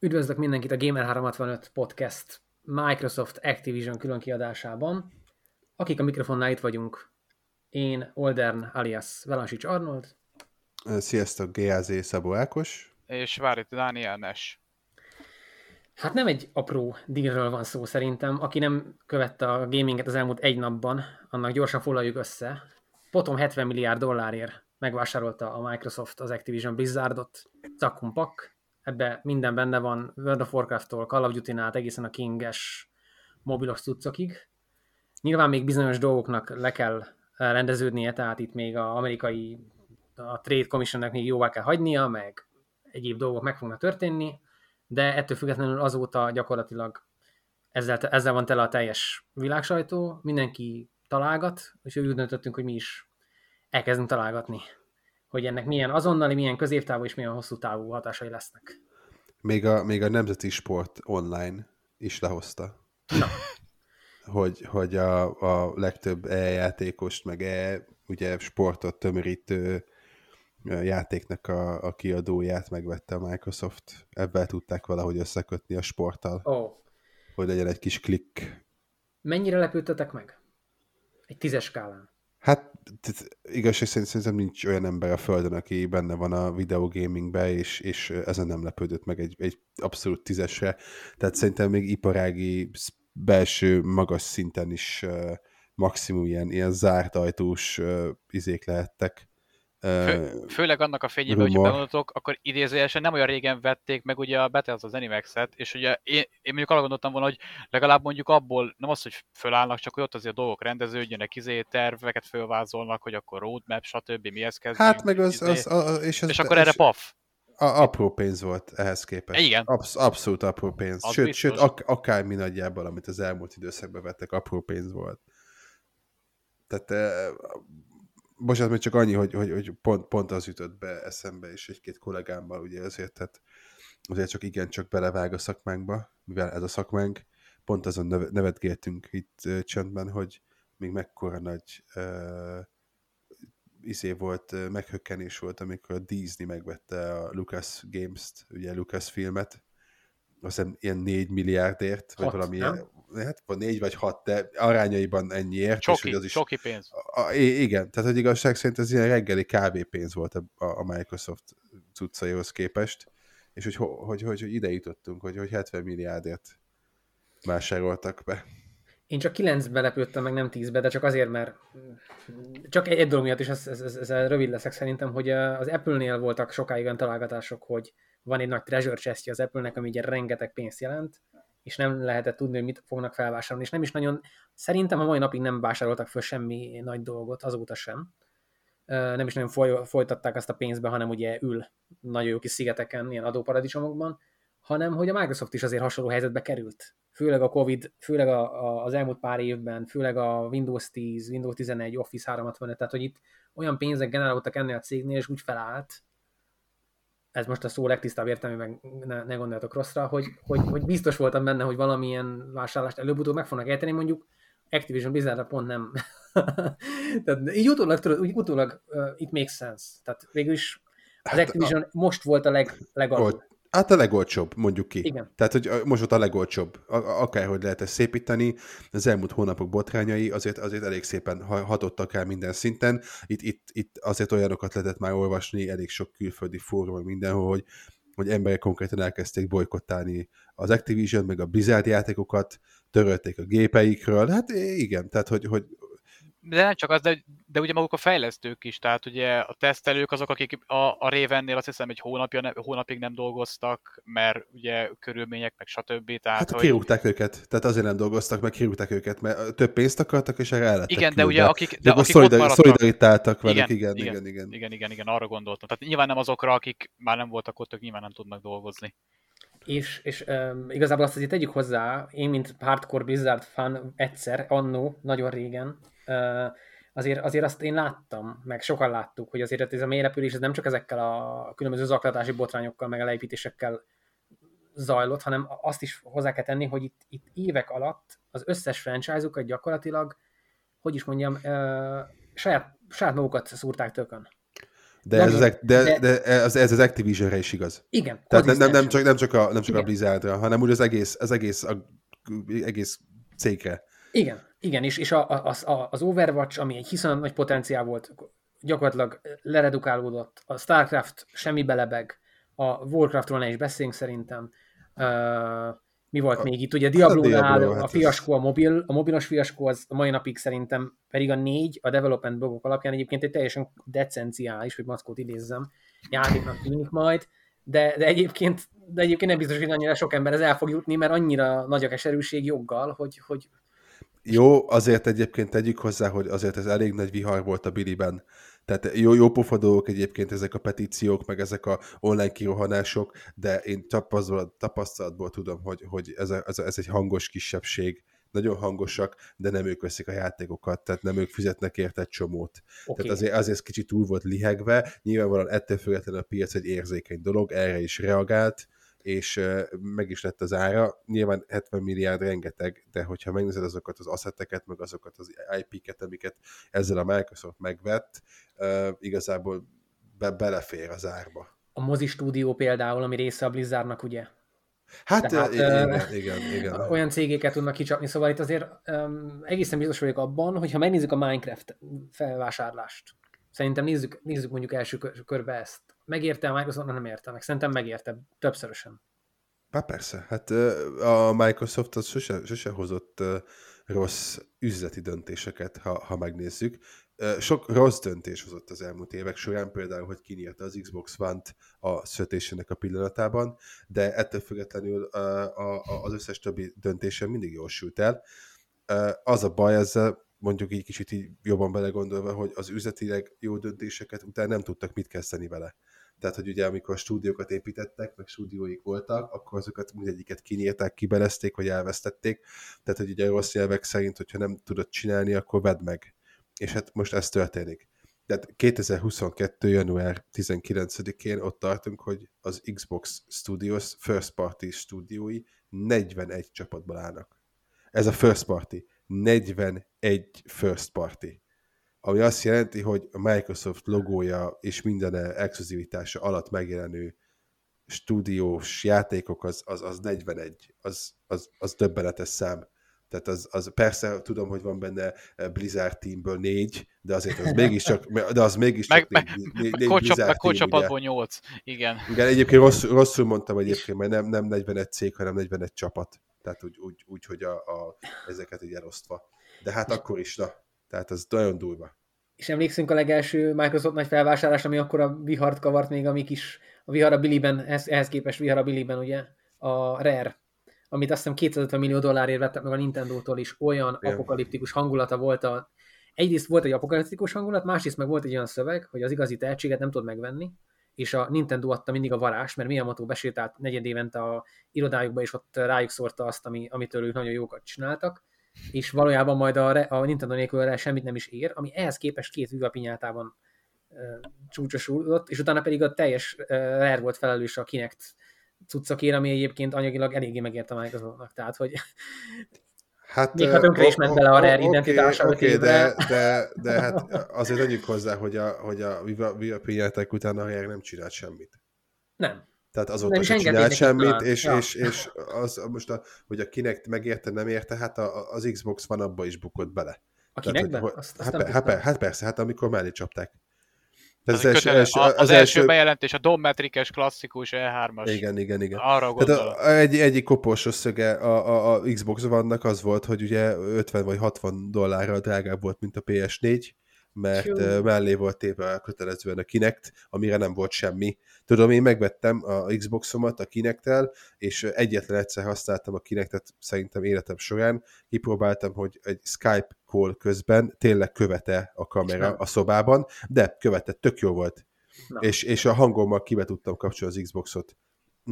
Üdvözlök mindenkit a Gamer365 podcast Microsoft Activision külön kiadásában. Akik a mikrofonnál itt vagyunk, én Oldern alias Velansics Arnold. Sziasztok, GAZ Szabó Ákos. És várj itt Dániel Nes. Hát nem egy apró dílről van szó szerintem. Aki nem követte a gaminget az elmúlt egy napban, annak gyorsan foglaljuk össze. Potom 70 milliárd dollárért megvásárolta a Microsoft az Activision Blizzardot, cakkumpak, ebbe minden benne van, World of Warcraft-tól, Call of Duty-n át egészen a King-es mobilos cuccokig. Nyilván még bizonyos dolgoknak le kell rendeződnie, tehát itt még az amerikai a Trade Commissionnek még jóvá kell hagynia, meg egyéb dolgok meg fognak történni, de ettől függetlenül azóta gyakorlatilag ezzel, ezzel van tele a teljes világsajtó, mindenki találgat, és úgy döntöttünk, hogy mi is elkezdünk találgatni hogy ennek milyen azonnali, milyen középtávú és milyen hosszú távú hatásai lesznek. Még a, még a Nemzeti Sport online is lehozta. Na. hogy, hogy a, a legtöbb e-játékost, meg e ugye sportot tömörítő játéknak a, a kiadóját megvette a Microsoft. Ebben tudták valahogy összekötni a sporttal. Oh. Hogy legyen egy kis klik. Mennyire lepődtetek meg? Egy tízes skálán. Hát igazság szerint szerintem nincs olyan ember a Földön, aki benne van a videogamingbe, és, és ezen nem lepődött meg egy, egy abszolút tízesre. Tehát szerintem még iparági, belső, magas szinten is uh, maximum ilyen, ilyen zárt ajtós uh, izék lehettek. Fő, főleg annak a fényében, hogy bemondhatok, akkor idézőjelesen nem olyan régen vették meg ugye a Battle az Animax-et, és ugye én, én mondjuk arra gondoltam volna, hogy legalább mondjuk abból nem az, hogy fölállnak, csak hogy ott azért a dolgok rendeződjenek, izé, terveket fölvázolnak, hogy akkor roadmap, stb. mihez kezdünk. Hát meg az, izé, az, az és, az, és akkor erre paf. A, apró pénz volt ehhez képest. Igen. Absz, abszolút apró pénz. Az sőt, sőt ak, akármi nagyjából, amit az elmúlt időszakban vettek, apró pénz volt. Tehát bocsánat, még csak annyi, hogy, hogy, hogy pont, pont az ütött be eszembe, és egy-két kollégámmal ugye azért, tehát azért csak igen, csak belevág a szakmánkba, mivel ez a szakmánk, pont azon nevetgéltünk itt csöndben, hogy még mekkora nagy uh, izé volt, meghökkenés volt, amikor a Disney megvette a Lucas Games-t, ugye Lucas filmet, azt hiszem ilyen 4 milliárdért, vagy valami, nem? Hát vagy négy vagy hat, de arányaiban ennyiért. Csoki, és hogy az is, csoki pénz. A, a, igen, tehát hogy igazság szerint ez ilyen reggeli pénz volt a, a Microsoft cuccaihoz képest, és hogy, hogy, hogy, hogy ide jutottunk, hogy, hogy 70 milliárdért vásároltak be. Én csak 9-be lepődtem, meg nem 10-be, de csak azért, mert csak egy, egy dolog miatt is, ez, ez, ez, ez rövid leszek szerintem, hogy az Apple-nél voltak sokáig olyan találgatások, hogy van egy nagy treasure chestje az Apple-nek, ami ugye rengeteg pénzt jelent, és nem lehetett tudni, hogy mit fognak felvásárolni, és nem is nagyon, szerintem a mai napig nem vásároltak föl semmi nagy dolgot, azóta sem. Nem is nagyon foly, folytatták azt a pénzbe, hanem ugye ül nagyon jó kis szigeteken, ilyen adóparadicsomokban, hanem hogy a Microsoft is azért hasonló helyzetbe került. Főleg a Covid, főleg a, a, az elmúlt pár évben, főleg a Windows 10, Windows 11, Office 365, tehát hogy itt olyan pénzek generálódtak ennél a cégnél, és úgy felállt, ez most a szó legtisztább értelmében ne, ne gondoljatok rosszra, hogy, hogy, hogy biztos voltam benne, hogy valamilyen vásárlást előbb-utóbb meg fognak ejteni, mondjuk Activision blizzard pont nem. Tehát így utólag, tudod, úgy utólag uh, it makes sense. Tehát végül is az hát Activision a... most volt a leg, legalul. Hát a legolcsóbb, mondjuk ki. Igen. Tehát, hogy most volt a legolcsóbb. Akárhogy lehet ezt szépíteni, az elmúlt hónapok botrányai azért, azért elég szépen hatottak el minden szinten. Itt, itt, itt azért olyanokat lehetett már olvasni, elég sok külföldi fórumon mindenhol, hogy, hogy emberek konkrétan elkezdték bolykottálni az Activision, meg a Blizzard játékokat, törölték a gépeikről. Hát igen, tehát hogy, hogy de nem csak az, de, de ugye maguk a fejlesztők is, tehát ugye a tesztelők azok, akik a, a Ravennél azt hiszem egy hónapja, ne, hónapig nem dolgoztak, mert ugye körülmények, meg stb. Tehát, hát hogy... kirúgták őket, tehát azért nem dolgoztak, meg kirúgták őket, mert több pénzt akartak, és erre ellettek Igen, de ugye akik, de, de akik szolidar, szolidaritáltak velük, igen, igen, igen, igen, igen, igen, igen, arra gondoltam. Tehát nyilván nem azokra, akik már nem voltak ott, ők nyilván nem tudnak dolgozni. És, és um, igazából azt azért tegyük hozzá, én, mint hardcore Blizzard fan egyszer, annó, nagyon régen, azért, azért azt én láttam, meg sokan láttuk, hogy azért ez a mélyrepülés ez nem csak ezekkel a különböző zaklatási botrányokkal, meg a leépítésekkel zajlott, hanem azt is hozzá kell tenni, hogy itt, itt évek alatt az összes franchise-ukat gyakorlatilag, hogy is mondjam, saját, saját magukat szúrták tökön. De, ez, az, de, de, ez, ez az Activision-re is igaz. Igen. Tehát nem, nem, nem, csak, nem csak a, nem csak a Blizzardra, hanem úgy az egész, az egész, a, egész cégre. Igen, igen, és, és a, a, az Overwatch, ami egy hiszen nagy potenciál volt, gyakorlatilag leredukálódott. A Starcraft semmi belebeg, a Warcraftról ne is beszéljünk szerintem. Uh, mi volt a, még itt? Ugye a Diablo-nál a, a hát fiaskó, a, mobil, a mobilos fiaskó az a mai napig szerintem pedig a négy, a development blogok alapján egyébként egy teljesen decenciális, hogy maszkót idézzem, játéknak tűnik majd, de, de, egyébként, de egyébként nem biztos, hogy annyira sok ember ez el fog jutni, mert annyira nagy a keserűség joggal, hogy, hogy jó, azért egyébként tegyük hozzá, hogy azért ez elég nagy vihar volt a Biliben. Tehát jó, jó pofadók egyébként ezek a petíciók, meg ezek a online kirohanások, de én tapasztalatból, tapasztalatból tudom, hogy, hogy ez, a, ez, a, ez egy hangos kisebbség, nagyon hangosak, de nem ők veszik a játékokat, tehát nem ők fizetnek érte egy csomót. Okay. Tehát azért, azért kicsit túl volt lihegve, nyilvánvalóan ettől függetlenül a piac egy érzékeny dolog, erre is reagált, és meg is lett az ára. Nyilván 70 milliárd rengeteg, de hogyha megnézed azokat az asszeteket, meg azokat az IP-ket, amiket ezzel a Microsoft megvett, igazából be, belefér az árba. A mozi stúdió például, ami része a Blizzardnak, ugye? Hát Tehát, igen, uh, igen, igen. Olyan cégéket tudnak kicsapni, szóval itt azért um, egészen biztos vagyok abban, hogy ha megnézzük a Minecraft felvásárlást, szerintem nézzük, nézzük mondjuk első körbe ezt, megérte a Microsoft, nem érte meg. Szerintem megérte többszörösen. Há persze, hát a Microsoft az sose, sose hozott rossz üzleti döntéseket, ha, ha megnézzük. Sok rossz döntés hozott az elmúlt évek során, például, hogy kinyírta az Xbox One-t a szötésének a pillanatában, de ettől függetlenül az összes többi döntése mindig jól sült el. Az a baj ezzel, mondjuk így kicsit így jobban belegondolva, hogy az üzletileg jó döntéseket után nem tudtak mit kezdeni vele. Tehát, hogy ugye amikor stúdiókat építettek, meg stúdióik voltak, akkor azokat mindegyiket kinyírták, kibelezték, vagy elvesztették. Tehát, hogy ugye rossz nyelvek szerint, hogyha nem tudod csinálni, akkor vedd meg. És hát most ez történik. Tehát 2022. január 19-én ott tartunk, hogy az Xbox Studios first party stúdiói 41 csapatból állnak. Ez a first party. 41 first party ami azt jelenti, hogy a Microsoft logója és minden exkluzivitása alatt megjelenő stúdiós játékok az, az, az 41, az, az, az döbbenetes szám. Tehát az, az persze tudom, hogy van benne Blizzard teamből négy, de azért az mégiscsak, de az mégiscsak meg, négy, négy, négy Blizzard team, nyolc, igen. Igen, egyébként rosszul, rosszul mondtam egyébként, mert nem, nem 41 cég, hanem 41 csapat. Tehát úgy, úgy, úgy hogy a, a, ezeket így elosztva. De hát akkor is, na, tehát ez nagyon durva. És emlékszünk a legelső Microsoft nagy felvásárlás, ami akkor a vihart kavart még a mi kis, a vihar a Billyben, ehhez, ehhez képest vihar a Billyben, ugye, a Rare, amit azt hiszem 250 millió dollárért vettek meg a Nintendo-tól is, olyan Igen. apokaliptikus hangulata volt a, egyrészt volt egy apokaliptikus hangulat, másrészt meg volt egy olyan szöveg, hogy az igazi tehetséget nem tud megvenni, és a Nintendo adta mindig a varás, mert Miyamoto besétált negyed évente a irodájukba, és ott rájuk szórta azt, ami, amitől ők nagyon jókat csináltak, és valójában majd a, a Nintendo nélkül semmit nem is ér, ami ehhez képest két Viva pinyátában uh, csúcsosult, és utána pedig a teljes uh, Rare volt felelős a Kinect cuccakért, ami egyébként anyagilag eléggé megért a Microsoftnak, tehát hogy Hát, Még ha tönkre is ment bele a Rare identitása. Oké, okay, de, de, de, hát azért adjuk hozzá, hogy a, hogy a Viva, Viva Pinyatek után a Rare nem csinált semmit. Nem. Tehát azóta sem csinált semmit, és, ja. és, és az, most, a, hogy a kinek megérte, nem érte, hát a, az Xbox van abba is bukott bele. A kinekbe? Hát, azt, azt hát, hát, hát, persze, hát amikor mellé csapták. az, az, első, első, az, az első bejelentés, a dommetrikes klasszikus E3-as. Igen, igen, igen. Arra gondolom. a, egy, egyik koposos szöge a, a, a Xbox vannak az volt, hogy ugye 50 vagy 60 dollárra drágább volt, mint a PS4, mert Jó. mellé volt téve kötelezően a Kinect, amire nem volt semmi. Tudom, én megvettem a Xboxomat a kinect és egyetlen egyszer használtam a Kinectet szerintem életem során. Kipróbáltam, hogy egy Skype call közben tényleg követe a kamera a szobában, de követett, tök jó volt. És, és a hangommal kibe tudtam kapcsolni az Xboxot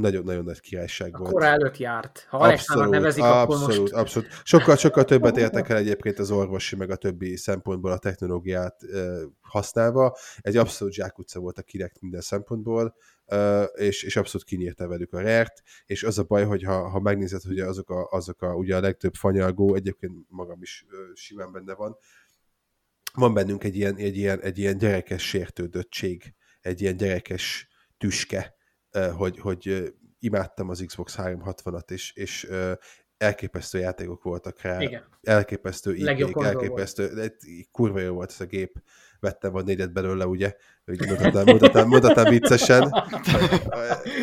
nagyon-nagyon nagy királyság a volt. Kora előtt járt. Ha abszolút, nevezik, abszolút, akkor most... abszolút. Sokkal, sokkal többet értek el egyébként az orvosi, meg a többi szempontból a technológiát e, használva. Egy abszolút zsákutca volt a Kinect minden szempontból, e, és, és abszolút kinyírta velük a rert, és az a baj, hogy ha, ha megnézed, hogy azok a, azok a, ugye a legtöbb fanyalgó, egyébként magam is e, simán benne van, van bennünk egy ilyen, egy ilyen, egy ilyen gyerekes sértődöttség, egy ilyen gyerekes tüske, hogy, hogy imádtam az Xbox 360-at, és, és elképesztő játékok voltak rá, Igen. elképesztő ip elképesztő, de kurva jó volt ez a gép, vettem a négyet belőle, ugye, mutatám, mutatám, mutatám viccesen.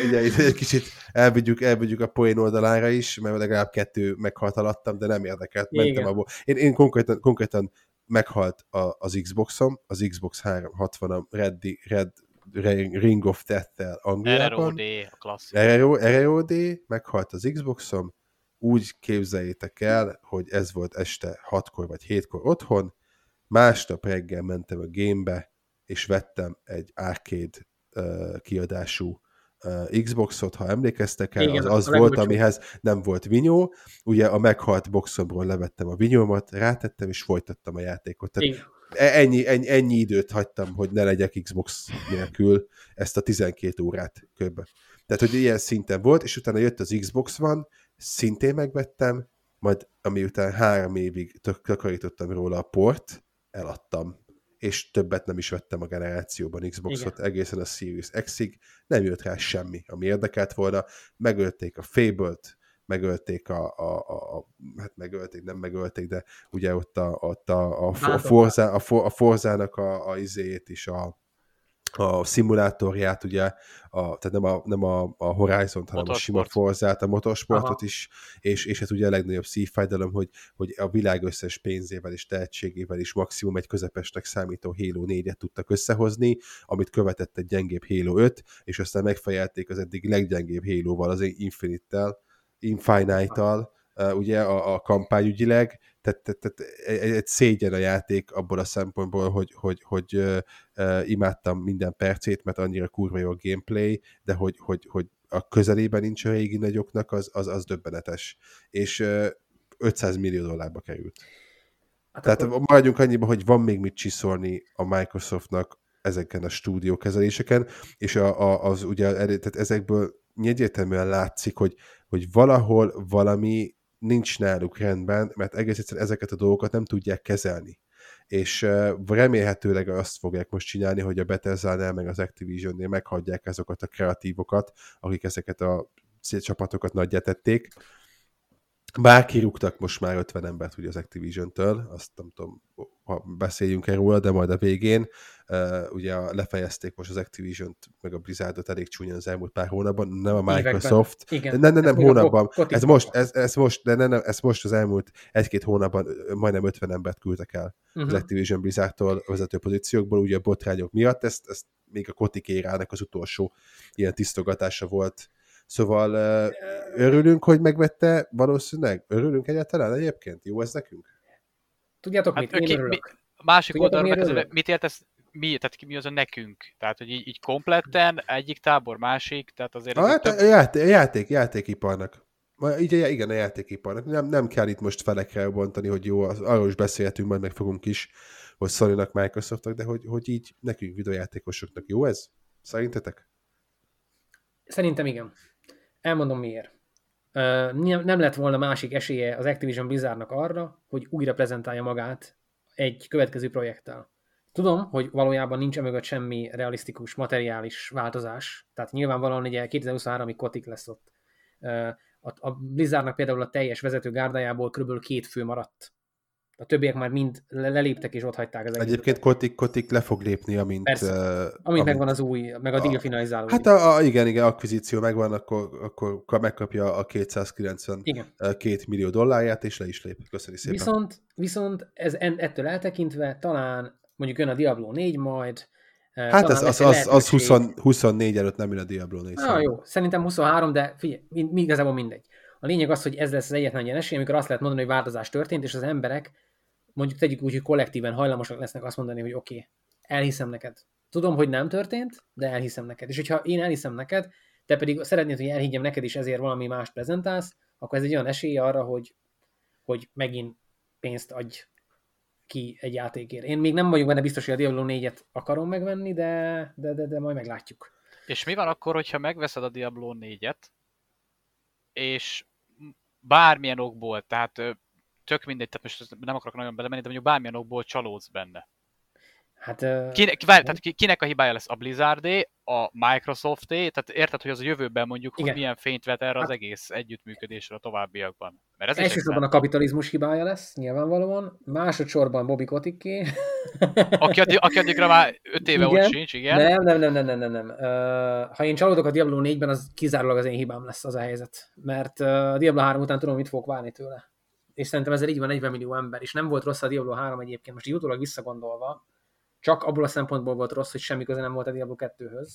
ugye egy kicsit elvigyük, elvigyük a poén oldalára is, mert legalább kettő meghalt alattam, de nem érdekelt, mentem Igen. abból. Én, én konkrétan, konkrétan meghalt a, az Xboxom, az Xbox 360 a Red, Red Ring of Death-tel Angliában. RROD, a klasszik. RROD, meghalt az Xboxom, úgy képzeljétek el, hogy ez volt este 6-kor vagy 7-kor otthon, másnap reggel mentem a gamebe, és vettem egy arcade uh, kiadású uh, Xboxot, ha emlékeztek el, Igen, az, az volt, amihez nem volt vinyó. Ugye a meghalt boxomról levettem a vinyómat, rátettem, és folytattam a játékot. Tehát e, ennyi, ennyi, ennyi időt hagytam, hogy ne legyek Xbox nélkül ezt a 12 órát kb. Tehát, hogy ilyen szinten volt, és utána jött az Xbox van, szintén megvettem, majd után három évig takarítottam róla a port, eladtam, és többet nem is vettem a generációban Xboxot, Igen. egészen a Series X-ig, nem jött rá semmi, ami érdekelt volna, megölték a Fable-t, megölték a, a, a, a, hát megölték, nem megölték, de ugye ott a, ott a, a, a, Forza, a, a Forzának a, a izéjét is, a, a szimulátorját, ugye, a, tehát nem a, nem a, a Horizon-t, hanem a sima Forzát, a motorsportot Aha. is, és, és ez ugye a legnagyobb szívfájdalom, hogy, hogy a világ összes pénzével és tehetségével is maximum egy közepesnek számító Halo 4-et tudtak összehozni, amit követett egy gyengébb Halo 5, és aztán megfejelték az eddig leggyengébb Halo-val, az Infinite-tel, Infinite-tal, ugye a, a kampányügyileg, tehát, tehát, tehát egy szégyen a játék abból a szempontból, hogy, hogy, hogy uh, uh, imádtam minden percét, mert annyira kurva jó a gameplay, de hogy, hogy, hogy a közelében nincs a régi nagyoknak, az, az, az döbbenetes. És uh, 500 millió dollárba került. Hát Tehát akkor... maradjunk annyiba, hogy van még mit csiszolni a Microsoftnak ezeken a stúdiókezeléseken, és a, a, az ugye, tehát ezekből egyértelműen látszik, hogy, hogy valahol valami nincs náluk rendben, mert egész egyszerűen ezeket a dolgokat nem tudják kezelni. És remélhetőleg azt fogják most csinálni, hogy a Bethesda-nál meg az Activision-nél meghagyják azokat a kreatívokat, akik ezeket a csapatokat nagyjá tették. Bár kirúgtak most már 50 embert ugye az Activision-től, azt nem tudom, ha beszéljünk erről de majd a végén. Uh, ugye lefejezték most az Activision-t, meg a Blizzardot elég csúnyan az elmúlt pár hónapban, nem a Microsoft. Igen. Nem, nem, nem, hónapban. Ez most, ez, ez most, de nem, nem, ez most az elmúlt egy-két hónapban majdnem 50 embert küldtek el uh-huh. az Activision Blizzardtól vezető pozíciókból, ugye a botrányok miatt, ezt, ezt még a Kotik érának az utolsó ilyen tisztogatása volt. Szóval uh, örülünk, hogy megvette, valószínűleg örülünk egyáltalán egyébként? Jó ez nekünk? Tudjátok hát, mit? Én örülök. Mi, másik oldalról mit értesz, mi, tehát mi az a nekünk? Tehát, hogy így, így kompletten, egyik tábor, másik, tehát azért... Hát több... a játék, játék, játékiparnak. Így, igen, a játékiparnak. Nem, nem kell itt most felekre bontani, hogy jó, arról is beszélhetünk, majd meg fogunk is, hogy sony Microsoftnak, de hogy, hogy így nekünk videójátékosoknak jó ez? Szerintetek? Szerintem igen. Elmondom miért. Nem lett volna másik esélye az Activision Blizzardnak arra, hogy újra prezentálja magát egy következő projekttel. Tudom, hogy valójában nincs mögött semmi realisztikus, materiális változás, tehát nyilvánvalóan ugye 2023-ig kotik lesz ott. A Blizzardnak például a teljes vezető gárdájából kb. két fő maradt a többiek már mind leléptek és ott hagyták az Egyébként Kotik, Kotik le fog lépni, amint... Persze, uh, amint, amint megvan az új, meg a deal finalizáló. Hát a, a, igen, igen, akvizíció megvan, akkor, akkor megkapja a 292 millió dollárját, és le is lép. Köszönjük szépen. Viszont, viszont ez ettől eltekintve talán mondjuk jön a Diablo 4 majd, Hát ez, az, az, az 20, 24 előtt nem jön a Diablo 4. Ah, jó, szerintem 23, de figyelj, mi, igazából mindegy. A lényeg az, hogy ez lesz az egyetlen ilyen esély, amikor azt lehet mondani, hogy változás történt, és az emberek mondjuk tegyük úgy, hogy kollektíven hajlamosak lesznek azt mondani, hogy oké, okay, elhiszem neked. Tudom, hogy nem történt, de elhiszem neked. És hogyha én elhiszem neked, te pedig szeretnéd, hogy elhiggyem neked is ezért valami mást prezentálsz, akkor ez egy olyan esély arra, hogy, hogy megint pénzt adj ki egy játékért. Én még nem vagyok benne biztos, hogy a Diablo 4-et akarom megvenni, de, de, de, de majd meglátjuk. És mi van akkor, hogyha megveszed a Diablo 4-et, és bármilyen okból, tehát tök mindegy, tehát most nem akarok nagyon belemenni, de mondjuk bármilyen okból csalódsz benne. Hát, kinek, várj, tehát kinek a hibája lesz? A Blizzardé, a Microsofté? Tehát érted, hogy az a jövőben mondjuk igen. milyen fényt vet erre az hát, egész együttműködésre a továbbiakban? Mert ez Elsősorban a kapitalizmus hibája lesz, nyilvánvalóan. Másodszorban Bobby Kotiké. aki, addig, aki addigra már öt éve igen. ott sincs, igen. Nem, nem, nem, nem, nem, nem. nem. Uh, ha én csalódok a Diablo 4-ben, az kizárólag az én hibám lesz az a helyzet. Mert uh, a Diablo 3 után tudom, mit fogok várni tőle. És szerintem ezzel így van 40 millió ember, és nem volt rossz a Diablo 3 egyébként. Most így utólag visszagondolva, csak abból a szempontból volt rossz, hogy semmi köze nem volt a Diablo 2-höz.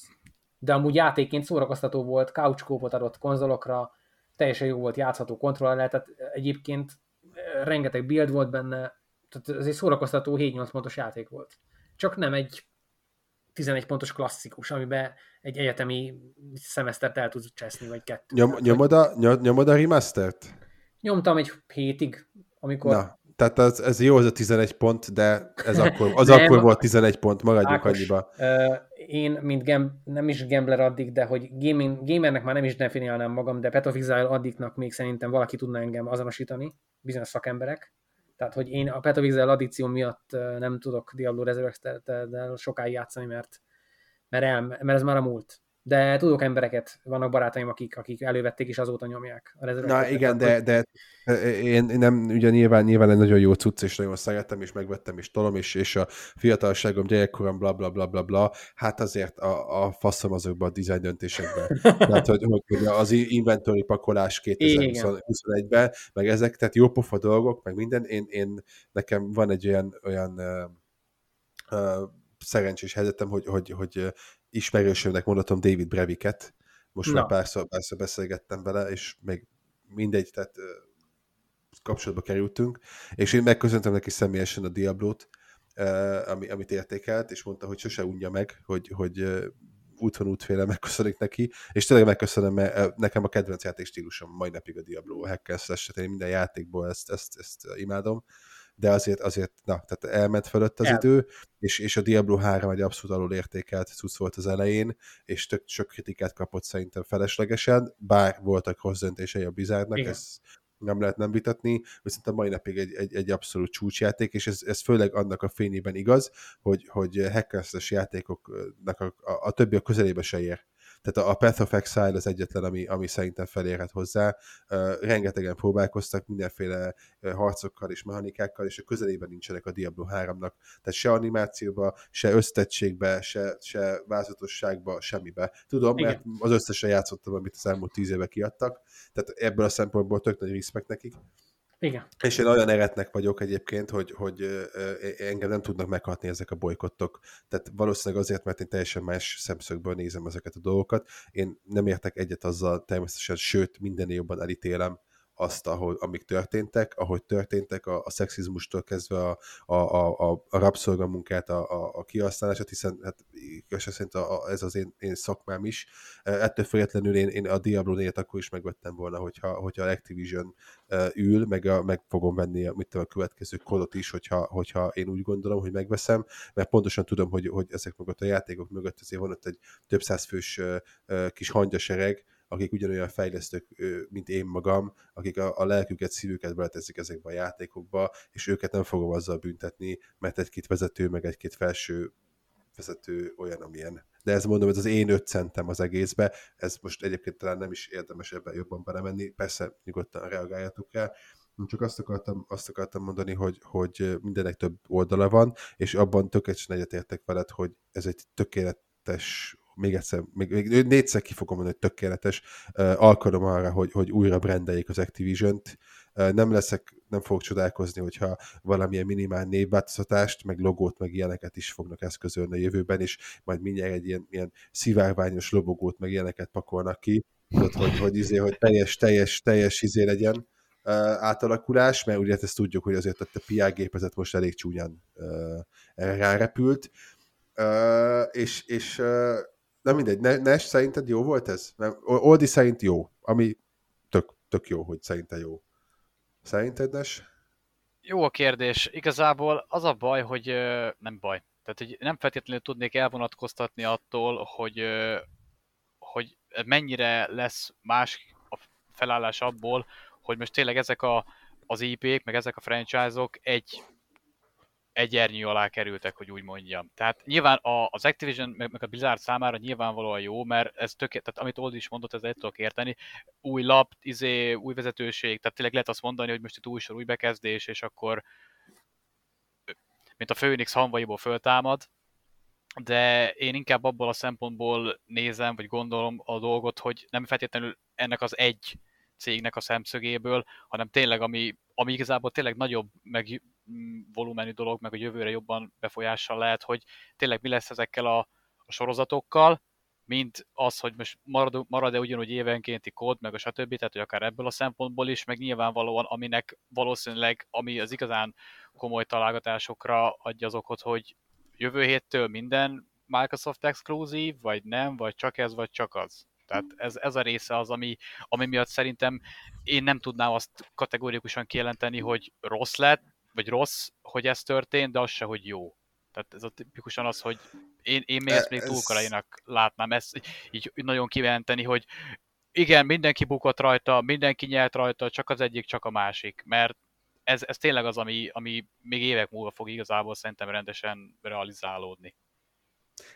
De amúgy játékként szórakoztató volt, couch adott konzolokra, teljesen jó volt játszható kontroller, tehát egyébként eh, rengeteg build volt benne, tehát ez egy szórakoztató 7-8 pontos játék volt. Csak nem egy 11 pontos klasszikus, amiben egy egyetemi szemesztert el tudsz cseszni, vagy kettő. Nyom, nyomod, a, nyomod a remastert? Nyomtam egy hétig, amikor... Na, tehát az, ez jó, az a 11 pont, de ez akkor, az nem, akkor volt 11 pont, maradjunk Ákos, annyiba. Uh, én, mint gem, nem is gambler addig, de hogy gaming, gamernek már nem is definiálnám magam, de Path of Exile addiknak még szerintem valaki tudna engem azonosítani, bizonyos szakemberek. Tehát, hogy én a Path of Exile addikció miatt nem tudok Diablo Resurrected-del sokáig játszani, mert, mert, el, mert ez már a múlt de tudok embereket, vannak barátaim, akik, akik elővették és azóta nyomják a Na igen, de, de én nem, ugye nyilván, nyilván egy nagyon jó cucc, és nagyon szeretem, és megvettem, és tolom, és, és a fiatalságom, gyerekkorom, bla bla bla bla bla, hát azért a, a faszom azokban a design döntésekben. Tehát, hogy, hogy az inventory pakolás 2021-ben, meg ezek, tehát jó pofa dolgok, meg minden, én, én nekem van egy olyan, olyan uh, uh, szerencsés helyzetem, hogy, hogy, hogy ismerősömnek mondhatom David Breviket, most Na. már párszor, párszor beszélgettem vele, és még mindegy, tehát kapcsolatba kerültünk, és én megköszöntem neki személyesen a Diablót, ami, amit értékelt, és mondta, hogy sose unja meg, hogy, hogy út van útféle megköszönik neki, és tényleg megköszönöm, mert nekem a kedvenc játék stílusom mai napig a Diablo, a hacker én minden játékból ezt, ezt, ezt imádom, de azért, azért na, tehát elment fölött az El. idő, és, és a Diablo 3 egy abszolút alul értékelt cucc volt az elején, és tök sok kritikát kapott szerintem feleslegesen, bár voltak rossz döntései a Blizzardnak, ez nem lehet nem vitatni, viszont a mai napig egy, egy, egy abszolút csúcsjáték, és ez, ez főleg annak a fényében igaz, hogy, hogy hackeres játékoknak a, a, a többi a közelébe se ér tehát a Path of Exile az egyetlen, ami, ami szerintem felérhet hozzá. Rengetegen próbálkoztak mindenféle harcokkal és mechanikákkal, és a közelében nincsenek a Diablo 3-nak. Tehát se animációba, se össztettségbe, se, se vázatosságba, semmibe. Tudom, Igen. mert az összesen játszottam, amit az elmúlt tíz éve kiadtak, tehát ebből a szempontból tök nagy respekt nekik. Igen. És én olyan eretnek vagyok egyébként, hogy, hogy engem nem tudnak meghatni ezek a bolykottok. Tehát valószínűleg azért, mert én teljesen más szemszögből nézem ezeket a dolgokat. Én nem értek egyet azzal természetesen, sőt, minden jobban elítélem azt, ahogy, amik történtek, ahogy történtek, a, a szexizmustól kezdve a, a, a, a rabszolgamunkát, a, a, a kihasználását, hiszen hát igazság szerint a, a, ez az én, én szakmám is. E, ettől függetlenül én, én a Diablo 4 akkor is megvettem volna, hogyha, hogyha Activision uh, ül, meg, a, meg fogom venni a, mit a következő kodot is, hogyha, hogyha én úgy gondolom, hogy megveszem, mert pontosan tudom, hogy, hogy ezek mögött a játékok mögött azért van ott egy több száz fős uh, kis hangyasereg, akik ugyanolyan fejlesztők, mint én magam, akik a, a lelküket, szívüket beleteszik ezekbe a játékokba, és őket nem fogom azzal büntetni, mert egy-két vezető, meg egy-két felső vezető olyan, amilyen. De ez mondom, ez az én öt centem az egészbe, ez most egyébként talán nem is érdemes ebben jobban belemenni, persze nyugodtan reagáljatok rá, csak azt akartam, azt akartam mondani, hogy, hogy mindenek több oldala van, és abban tökéletesen egyetértek veled, hogy ez egy tökéletes még egyszer, még, még négyszer ki fogom mondani, hogy tökéletes. Uh, alkalom arra, hogy, hogy újra brendeljék az Activision-t. Uh, nem leszek, nem fogok csodálkozni, hogyha valamilyen minimál névváltoztatást, meg logót, meg ilyeneket is fognak eszközölni a jövőben, és majd mindjárt egy ilyen, ilyen szivárványos lobogót, meg ilyeneket pakolnak ki, tudod, hogy, hogy, izé, hogy teljes, teljes, teljes izé legyen átalakulás, mert ugye ezt tudjuk, hogy azért a PR gépezet most elég csúnyán uh, rárepült, uh, és, és Na mindegy, Nes szerinted jó volt ez? Nem, Oldi szerint jó, ami tök, tök jó, hogy szerinte jó. Szerinted Nes? Jó a kérdés. Igazából az a baj, hogy nem baj. Tehát, hogy nem feltétlenül tudnék elvonatkoztatni attól, hogy, hogy mennyire lesz más a felállás abból, hogy most tényleg ezek a, az IP-k, meg ezek a franchise-ok egy egy ernyő alá kerültek, hogy úgy mondjam. Tehát nyilván a, az Activision meg, meg a Blizzard számára nyilvánvalóan jó, mert ez tök, tehát amit Old is mondott, ez egy tudok érteni. Új lap, izé, új vezetőség, tehát tényleg lehet azt mondani, hogy most itt új sor, új bekezdés, és akkor mint a Phoenix hanvaiból föltámad, de én inkább abból a szempontból nézem, vagy gondolom a dolgot, hogy nem feltétlenül ennek az egy cégnek a szemszögéből, hanem tényleg, ami, ami igazából tényleg nagyobb, meg volumenű dolog, meg a jövőre jobban befolyással lehet, hogy tényleg mi lesz ezekkel a, a sorozatokkal, mint az, hogy most marad, marad-e ugyanúgy évenkénti kód, meg a stb. Tehát, hogy akár ebből a szempontból is, meg nyilvánvalóan, aminek valószínűleg, ami az igazán komoly találgatásokra adja az okot, hogy jövő héttől minden Microsoft exkluzív, vagy nem, vagy csak ez, vagy csak az. Tehát ez, ez a része az, ami, ami miatt szerintem én nem tudnám azt kategórikusan kijelenteni, hogy rossz lett, vagy rossz, hogy ez történt, de az se, hogy jó. Tehát ez a tipikusan az, hogy én, én még ezt még túl látnám, ezt így nagyon kijelenteni, hogy igen, mindenki bukott rajta, mindenki nyert rajta, csak az egyik, csak a másik, mert ez, ez tényleg az, ami, ami még évek múlva fog igazából szerintem rendesen realizálódni.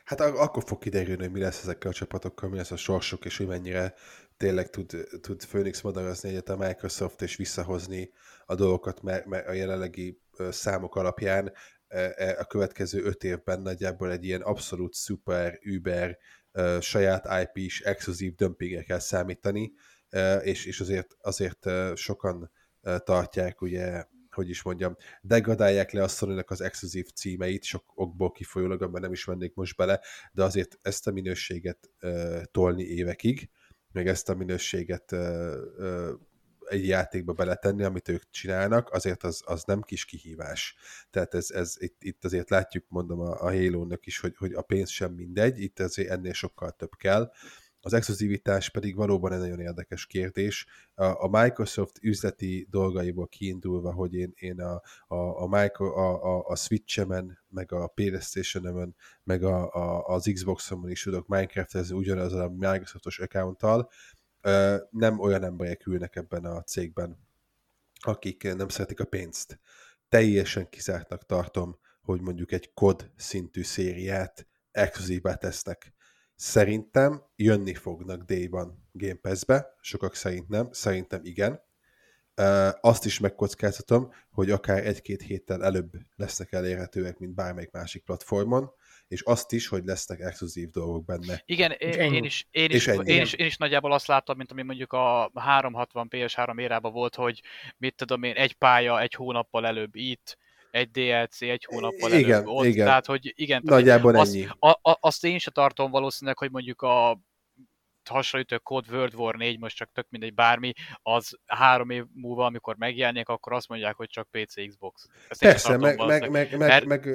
Hát akkor fog kiderülni, hogy mi lesz ezekkel a csapatokkal, mi lesz a sorsuk, és hogy mennyire tényleg tud, tud Phoenix madarazni egyet a Microsoft, és visszahozni a dolgokat mert, mert a jelenlegi számok alapján. E, e, a következő öt évben nagyjából egy ilyen abszolút szuper, über, saját IP-s, exkluzív dömpingre kell számítani, és, és azért, azért sokan tartják ugye hogy is mondjam, degradálják le a sony az exkluzív címeit, sok okból kifolyólag, amiben nem is mennék most bele, de azért ezt a minőséget uh, tolni évekig, meg ezt a minőséget uh, uh, egy játékba beletenni, amit ők csinálnak, azért az, az nem kis kihívás. Tehát ez, ez itt, itt azért látjuk, mondom a, a Halo-nak is, hogy, hogy a pénz sem mindegy, itt azért ennél sokkal több kell, az exkluzivitás pedig valóban egy nagyon érdekes kérdés. A, Microsoft üzleti dolgaiból kiindulva, hogy én, én a, a, a, Micro, a, a, a Switch-emen, meg a playstation meg a, a, az Xbox-on is tudok Minecraft-ezni ugyanaz a Microsoftos accounttal, nem olyan emberek ülnek ebben a cégben, akik nem szeretik a pénzt. Teljesen kizártnak tartom, hogy mondjuk egy kod szintű szériát exkluzívá tesznek Szerintem jönni fognak Day-ban Game Pass-be, sokak szerint nem, szerintem igen. Azt is megkockáztatom, hogy akár egy-két héttel előbb lesznek elérhetőek, mint bármelyik másik platformon, és azt is, hogy lesznek exkluzív dolgok benne. Igen, én, én, is, én, is, én, is, én is nagyjából azt láttam, mint ami mondjuk a 360 PS3 érában volt, hogy mit tudom én, egy pálya egy hónappal előbb itt, egy DLC egy hónappal igen, előbb ott, igen. tehát hogy igen, Nagyjából azt, ennyi. A, a, azt én sem tartom valószínűleg, hogy mondjuk a hasonlító kód World War 4, most csak tök mindegy bármi, az három év múlva, amikor megjelenik, akkor azt mondják, hogy csak PC, Xbox. Ezt Persze, meg, meg, meg, meg, meg,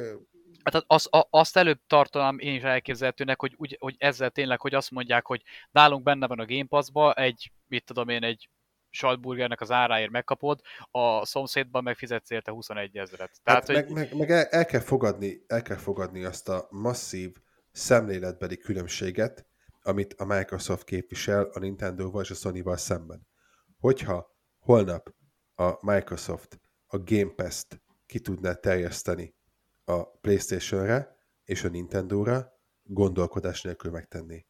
Hát az, azt előbb tartanám én is elképzelhetőnek, hogy, úgy, hogy ezzel tényleg, hogy azt mondják, hogy nálunk benne van a Game Pass-ba egy, mit tudom én, egy Saltburgernek az áráért megkapod, a szomszédban megfizetsz érte 21 ezeret. Tehát, hát hogy... meg, meg, meg el, el, kell fogadni, el kell fogadni azt a masszív szemléletbeli különbséget, amit a Microsoft képvisel a Nintendo-val és a Sony-val szemben. Hogyha holnap a Microsoft a Game Pass-t ki tudná terjeszteni a PlayStation-re és a Nintendo-ra, gondolkodás nélkül megtenni.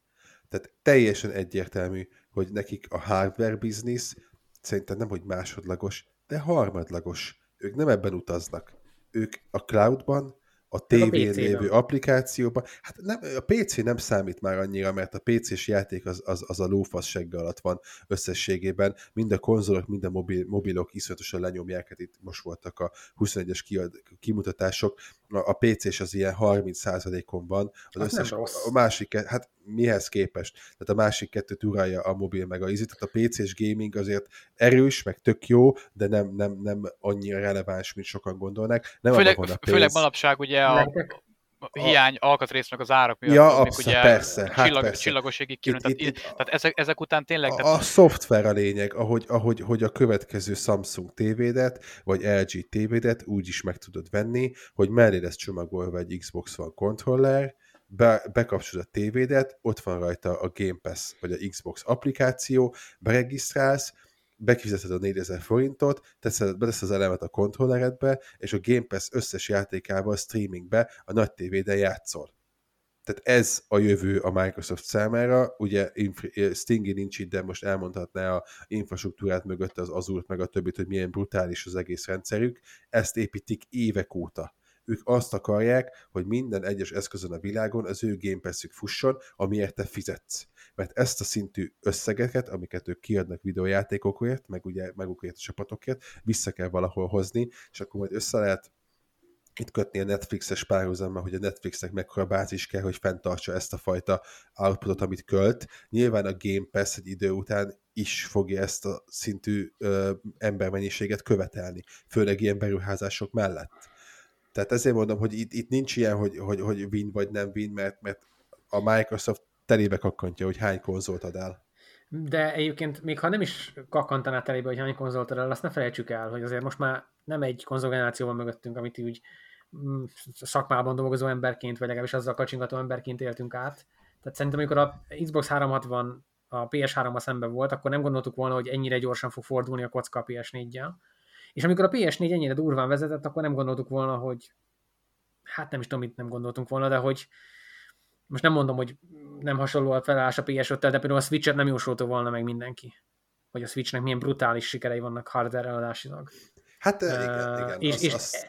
Tehát teljesen egyértelmű, hogy nekik a hardware business szerintem nem, hogy másodlagos, de harmadlagos. Ők nem ebben utaznak. Ők a cloudban a tévén lévő applikációban. Hát nem, a PC nem számít már annyira, mert a PC-s játék az, az, az a lófasz segge alatt van összességében. Mind a konzolok, mind a mobil, mobilok iszonyatosan lenyomják, hát itt most voltak a 21-es kiad, kimutatások. A, a PC-s az ilyen 30%-on van. Az, az összes, a másik, hát mihez képest? Tehát a másik kettőt uralja a mobil meg a izi, tehát a PC-s gaming azért erős, meg tök jó, de nem, nem, nem annyira releváns, mint sokan gondolnak. Nem főleg, főleg manapság ugye a, a hiány alkatrész meg az árak miatt, ja, abszolút, ugye persze, hát csillag, persze. csillagoségig kijön. Tehát, itt, tehát ezek, ezek után tényleg... A, tehát... a szoftver a lényeg, ahogy, ahogy hogy a következő Samsung tévédet, vagy LG tévédet úgy is meg tudod venni, hogy mellé lesz csomagolva egy Xbox One controller, be, bekapcsolod a tévédet, ott van rajta a Game Pass vagy a Xbox applikáció, beregisztrálsz, bekifizeted a 4000 forintot, teszed, betesz az elemet a kontrolleredbe, és a Game Pass összes játékával streamingbe a nagy tévéden játszol. Tehát ez a jövő a Microsoft számára, ugye Stingy nincs itt, de most elmondhatná a infrastruktúrát mögött az Azure meg a többit, hogy milyen brutális az egész rendszerük. Ezt építik évek óta ők azt akarják, hogy minden egyes eszközön a világon az ő Game Pass-ük fusson, amiért te fizetsz. Mert ezt a szintű összegeket, amiket ők kiadnak videójátékokért, meg ugye magukért a csapatokért, vissza kell valahol hozni, és akkor majd össze lehet itt kötni a Netflixes párhuzammal, hogy a Netflixnek mekkora bázis kell, hogy fenntartsa ezt a fajta outputot, amit költ. Nyilván a Game Pass egy idő után is fogja ezt a szintű ö, embermennyiséget követelni, főleg ilyen beruházások mellett. Tehát ezért mondom, hogy itt, itt nincs ilyen, hogy, hogy, hogy win vagy nem win, mert, mert a Microsoft telébe kakkantja, hogy hány konzolt ad el. De egyébként még ha nem is kakkantaná telébe, hogy hány konzolt ad el, azt ne felejtsük el, hogy azért most már nem egy konzolgeneráció van mögöttünk, amit úgy mm, szakmában dolgozó emberként, vagy legalábbis azzal kacsingató emberként éltünk át. Tehát szerintem, amikor a Xbox 360 a PS3-mal szemben volt, akkor nem gondoltuk volna, hogy ennyire gyorsan fog fordulni a kocka a PS4-jel. És amikor a PS4 ennyire durván vezetett, akkor nem gondoltuk volna, hogy hát nem is tudom, mit nem gondoltunk volna, de hogy most nem mondom, hogy nem hasonló a felállás a PS5-tel, de például a Switch-et nem jósolta volna meg mindenki. Hogy a Switchnek milyen brutális sikerei vannak hardware eladásilag. Hát uh, igen, igen. És, az, és, az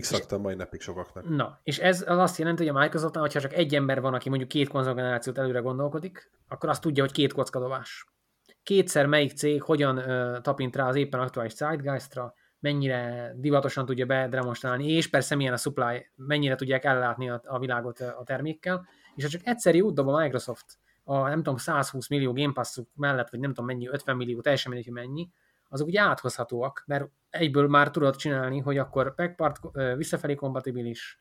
x mai napig sokaknak. Na, és ez az azt jelenti, hogy a Microsoftnál, hogyha csak egy ember van, aki mondjuk két konzolgenerációt előre gondolkodik, akkor azt tudja, hogy két kockadobás kétszer melyik cég hogyan uh, tapint rá az éppen aktuális Zeitgeistra, mennyire divatosan tudja bedemonstrálni, és persze milyen a supply, mennyire tudják ellátni a, a világot a termékkel, és ha csak egyszerű út dob a Microsoft a nem tudom 120 millió Game pass mellett, vagy nem tudom mennyi, 50 millió, teljesen mindegy, mennyi, azok ugye áthozhatóak, mert egyből már tudod csinálni, hogy akkor backpart visszafelé kompatibilis,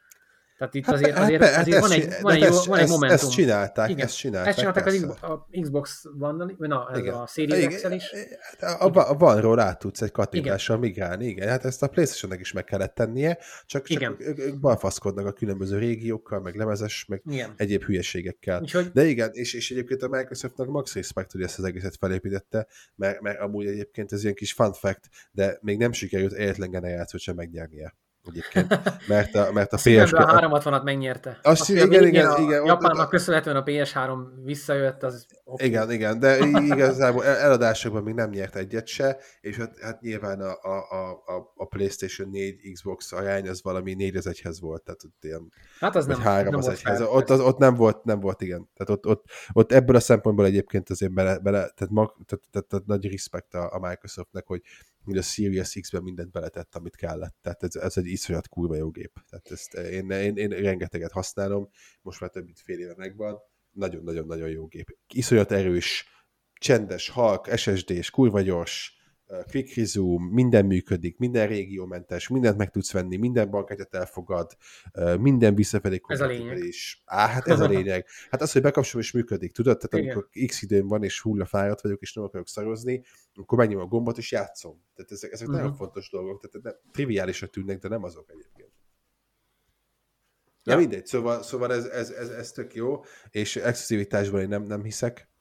tehát itt hát, azért, azért, hát, azért hát van, egy, van, egy, ezt, van egy momentum. Ezt csinálták, Igen. ezt csinálták. Ezt csinálták az a Xbox One, na, ez igen. a Series x is. Hát a, a van át tudsz egy kattintással migrálni, igen. Hát ezt a playstation is meg kellett tennie, csak, csak ők balfaszkodnak a különböző régiókkal, meg lemezes, meg igen. egyéb hülyeségekkel. Úgyhogy... De igen, és, és egyébként a Microsoftnak max respect, hogy ezt az egészet felépítette, mert, mert amúgy egyébként ez ilyen kis fun fact, de még nem sikerült egyetlen generációt sem megnyernie egyébként, mert a, mert a PS... A 360-at megnyerte. Azt, Azt igen, igen, igen, a igen. Japánnak köszönhetően a PS3 visszajött, az okay. Igen, igen, de igazából eladásokban még nem nyert egyet se, és hát, hát nyilván a, a, a, a PlayStation 4 Xbox arány az valami 4 az egyhez volt, tehát ott ilyen, hát az nem, 3 nem az egyhez. Fel, ott, az, ott nem volt, nem volt, igen. Tehát ott, ott, ott ebből a szempontból egyébként azért bele, bele tehát, mag, tehát, tehát, tehát nagy respekt a, a Microsoftnek, hogy hogy a Series X-ben mindent beletett, amit kellett. Tehát ez, ez egy iszonyat kurva jó gép. Tehát ezt én, én, én rengeteget használom, most már több mint fél éve megvan. Nagyon-nagyon-nagyon jó gép. Iszonyat erős, csendes, halk, SSD-s, kurva gyors, quick resume, minden működik, minden régiómentes, mindent meg tudsz venni, minden bankkártyát elfogad, minden visszafelé Ez a lényeg. Is. Á, hát ez a lényeg. Hát az, hogy bekapcsolom és működik, tudod? Tehát Igen. amikor x időm van, és hullafáradt vagyok, és nem akarok szarozni, akkor megnyomom a gombot, és játszom. Tehát ezek, ezek uh-huh. nagyon fontos dolgok, tehát nem, triviálisak tűnnek, de nem azok egyébként. Na ja. mindegy, szóval, szóval ez, ez, ez, ez tök jó, és exkluzivitásban én nem, nem hiszek,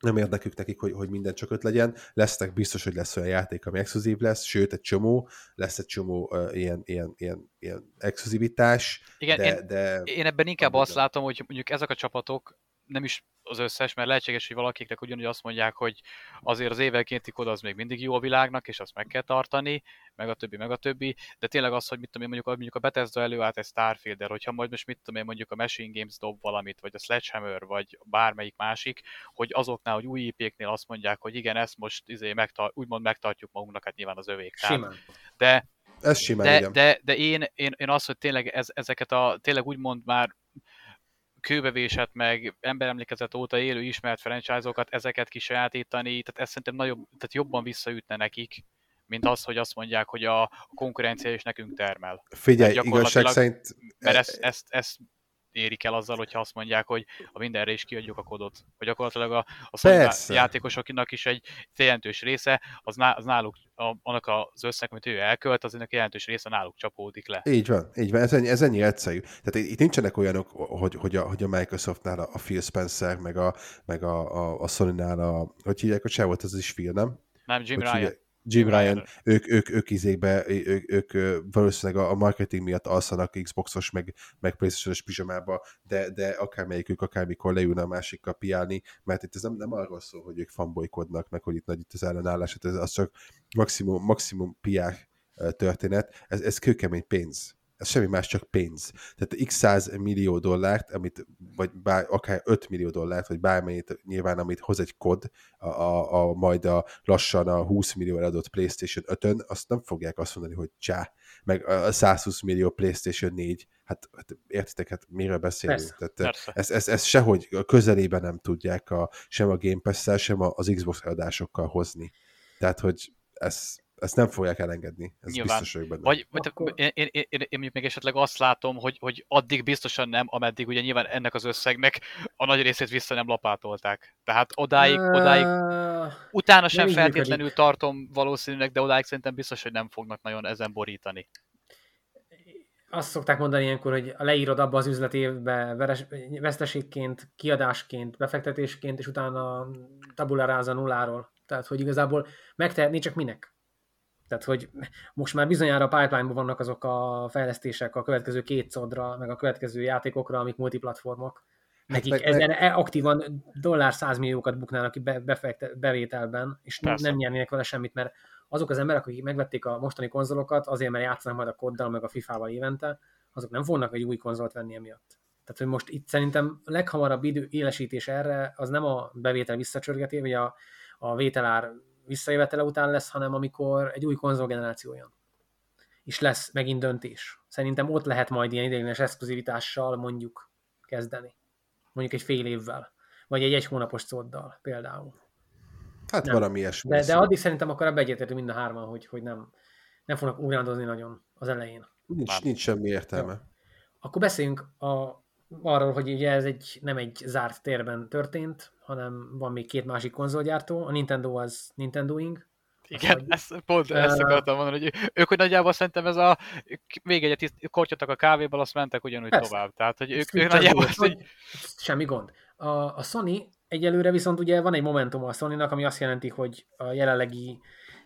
nem érdekük nekik, hogy, hogy minden csak öt legyen. Lesznek biztos, hogy lesz olyan játék, ami exkluzív lesz, sőt, egy csomó, lesz egy csomó uh, ilyen, ilyen, ilyen, ilyen exkluzivitás. Igen, de, én, de én ebben inkább azt látom, hogy mondjuk ezek a csapatok nem is az összes, mert lehetséges, hogy valakiknek ugyanúgy azt mondják, hogy azért az évelkénti kód az még mindig jó a világnak, és azt meg kell tartani, meg a többi, meg a többi, de tényleg az, hogy mit tudom én, mondjuk, mondjuk a Bethesda előállt egy Starfielder, hogyha majd most mit tudom én, mondjuk a Machine Games dob valamit, vagy a Sledgehammer, vagy bármelyik másik, hogy azoknál, hogy új IP-knél azt mondják, hogy igen, ezt most izé megtar- úgymond megtartjuk magunknak, hát nyilván az övék. Simán. De, ez simán, de, igen. de, de én, én, én azt, hogy tényleg ez, ezeket a, tényleg úgymond már kőbevésett meg emberemlékezet óta élő ismert franchise-okat, ezeket kisajátítani, tehát ez szerintem nagyobb, tehát jobban visszaütne nekik, mint az, hogy azt mondják, hogy a konkurencia is nekünk termel. Figyelj, igazság szerint... Mert ezt, ezt, ezt érik el azzal, hogyha azt mondják, hogy a mindenre is kiadjuk a kodot. Hogy gyakorlatilag a, a játékosoknak is egy jelentős része, az, ná, az náluk, a, annak az összeg, amit ő elkölt, az ennek jelentős része náluk csapódik le. Így van, így van, ez ennyi, ez ennyi egyszerű. Tehát itt nincsenek olyanok, hogy, hogy, a, hogy a Microsoftnál a Phil Spencer, meg a, meg a, a, a Sony-nál a, hogy hívják, hogy se volt ez is Phil, nem? Nem, Jim Ryan. Hívják, Jim Ryan, ők, ők, ők izékbe, ők, ők, ők valószínűleg a marketing miatt alszanak Xboxos, meg, meg Playstation-os pizsamába, de, de akármelyikük akármikor leülne a másikkal piálni, mert itt ez nem, nem arról szól, hogy ők fanbolykodnak, meg hogy itt nagy itt az ellenállás, ez az csak maximum, maximum PR történet, ez, ez kőkemény pénz ez semmi más, csak pénz. Tehát x 100 millió dollárt, amit, vagy bár, akár 5 millió dollárt, vagy bármennyit nyilván, amit hoz egy kod, a, a, a majd a lassan a 20 millió eladott PlayStation 5-ön, azt nem fogják azt mondani, hogy csá, meg a 120 millió PlayStation 4, hát, hát értitek, hát miről beszélünk? Persze, Tehát persze. Ez, ez, ez, sehogy közelében nem tudják a, sem a Game Pass-szel, sem az Xbox eladásokkal hozni. Tehát, hogy ez, ezt nem fogják elengedni, ez Nyilván. biztos vagyok benne. Vagy, vagy Akkor... én, én, én, én, mondjuk még esetleg azt látom, hogy, hogy addig biztosan nem, ameddig ugye nyilván ennek az összegnek a nagy részét vissza nem lapátolták. Tehát odáig, odáig utána sem feltétlenül tartom valószínűleg, de odáig szerintem biztos, hogy nem fognak nagyon ezen borítani. Azt szokták mondani ilyenkor, hogy leírod abba az üzletévbe veszteségként, kiadásként, befektetésként, és utána tabularáz a nulláról. Tehát, hogy igazából megtehetni, csak minek? Tehát, hogy most már bizonyára a pipeline vannak azok a fejlesztések a következő két szodra, meg a következő játékokra, amik multiplatformok. Hát Nekik hát ezen meg... aktívan dollár százmilliókat buknának ki befekte, bevételben, és Persze. nem nyernének vele semmit, mert azok az emberek, akik megvették a mostani konzolokat, azért, mert játszanak majd a koddal, meg a FIFA-val évente, azok nem fognak egy új konzolt venni emiatt. Tehát, hogy most itt szerintem a leghamarabb idő élesítés erre, az nem a bevétel visszacsörgeté, vagy a, a vételár visszajövetele után lesz, hanem amikor egy új konzolgeneráció jön. És lesz megint döntés. Szerintem ott lehet majd ilyen ideiglenes exkluzivitással mondjuk kezdeni. Mondjuk egy fél évvel. Vagy egy egy hónapos coddal például. Hát nem. valami ilyesmi. De, de addig szerintem akkor ebbe egyetértünk mind a hárman, hogy, hogy nem, nem fognak ugrándozni nagyon az elején. Nincs, nincs semmi értelme. Ja. Akkor beszéljünk a, arról, hogy ugye ez egy, nem egy zárt térben történt, hanem van még két másik konzolgyártó, a Nintendo az Nintendoing. Igen, vagy, ezt, pont uh, ezt akartam mondani, hogy ők, hogy nagyjából szerintem ez a még egyet kortyottak a kávéból, azt mentek ugyanúgy persze. tovább. Tehát, hogy ők, ők nagyjából ezt, hogy... Semmi gond. A, a Sony egyelőre viszont ugye van egy momentum a Sony-nak, ami azt jelenti, hogy a jelenlegi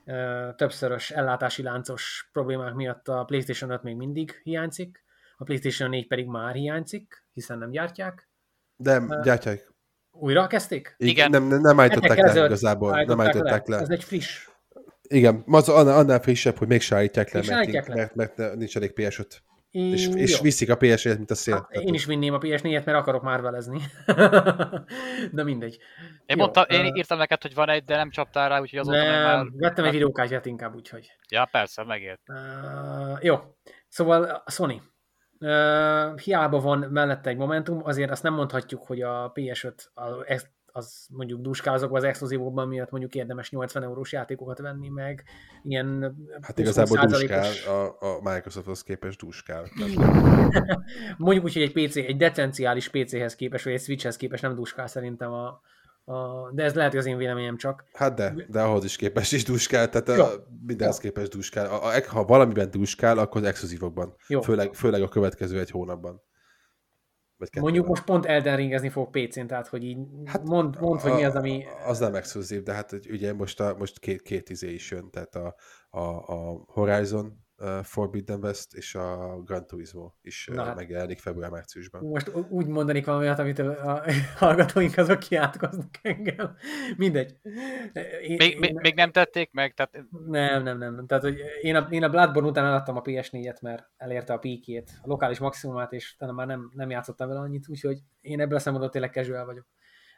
uh, többszörös ellátási láncos problémák miatt a PlayStation 5 még mindig hiányzik, a PlayStation 4 pedig már hiányzik, hiszen nem gyártják. De uh, gyártják. Újra kezdték? Igen. Nem, nem, nem állították le igazából. Nem állították le. Ez egy friss. Igen, az annál, annál frissebb, hogy mégsem állítják le, mert, le. mert, mert, nincs elég PS5. És, és viszik a ps mint a szél. Hát, én is vinném a PS4-et, mert akarok már velezni. de mindegy. Én, mondta, én írtam neked, hogy van egy, de nem csaptál rá, úgyhogy azóta nem, már... vettem egy videókártyát inkább, úgyhogy. Ja, persze, megért. Uh, jó, szóval a Sony. Uh, hiába van mellette egy Momentum, azért azt nem mondhatjuk, hogy a PS5 az, az mondjuk duskál azokban az exkluzívokban miatt mondjuk érdemes 80 eurós játékokat venni meg. Ilyen hát igazából duskál, a, a Microsofthoz képest duskál. mondjuk úgy, hogy egy PC, egy detenciális PC-hez képest, vagy egy Switchhez képest nem duskál szerintem a, a, de ez lehet, hogy az én véleményem csak. Hát de, de ahhoz is képes is duskál, tehát a, mindenhez képes duskál. A, a, ha valamiben duskál, akkor az exkluzívokban. Főleg, főleg a következő egy hónapban. Vagy Mondjuk most pont Elden ringezni fog PC-n, tehát hogy így hát mond, mond a, hogy mi az, ami... Az nem exkluzív, de hát ugye most, a, most két, két izé is jön, tehát a, a, a Horizon Forbidden West és a Gran Turismo is Na hát. megjelenik február-márciusban. Most úgy mondanék valamit, amit a hallgatóink azok kiátkoznak engem. Mindegy. Én, még, én... még nem tették meg? Tehát... Nem, nem, nem. Tehát, hogy én a, én a Bloodborne után eladtam a PS4-et, mert elérte a píkét, a lokális maximumát, és utána már nem, nem játszottam vele annyit, úgyhogy én ebből a szempontból tényleg casual vagyok.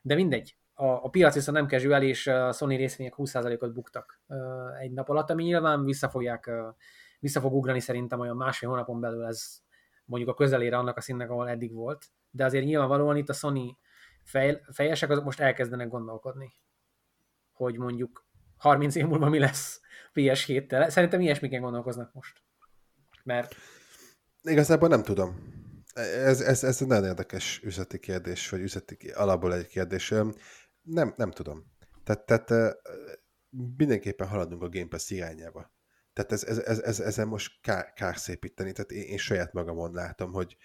De mindegy. A, a piac viszont nem casual, és a Sony részvények 20%-ot buktak egy nap alatt, ami nyilván vissza fogják vissza fog ugrani szerintem olyan másfél hónapon belül ez mondjuk a közelére annak a színnek, ahol eddig volt. De azért nyilvánvalóan itt a Sony fej, fejesek azok most elkezdenek gondolkodni, hogy mondjuk 30 év múlva mi lesz PS7-tel. Szerintem ilyesmiken gondolkoznak most. Mert... Igazából nem tudom. Ez, ez, ez egy nagyon érdekes üzleti kérdés, vagy üzleti alapból egy kérdés. Nem, nem tudom. Tehát, tehát mindenképpen haladunk a Game Pass irányába. Tehát ez, ez, ez, ez, ezen most kár, kár szépíteni. Tehát én, én saját magamon látom, hogy,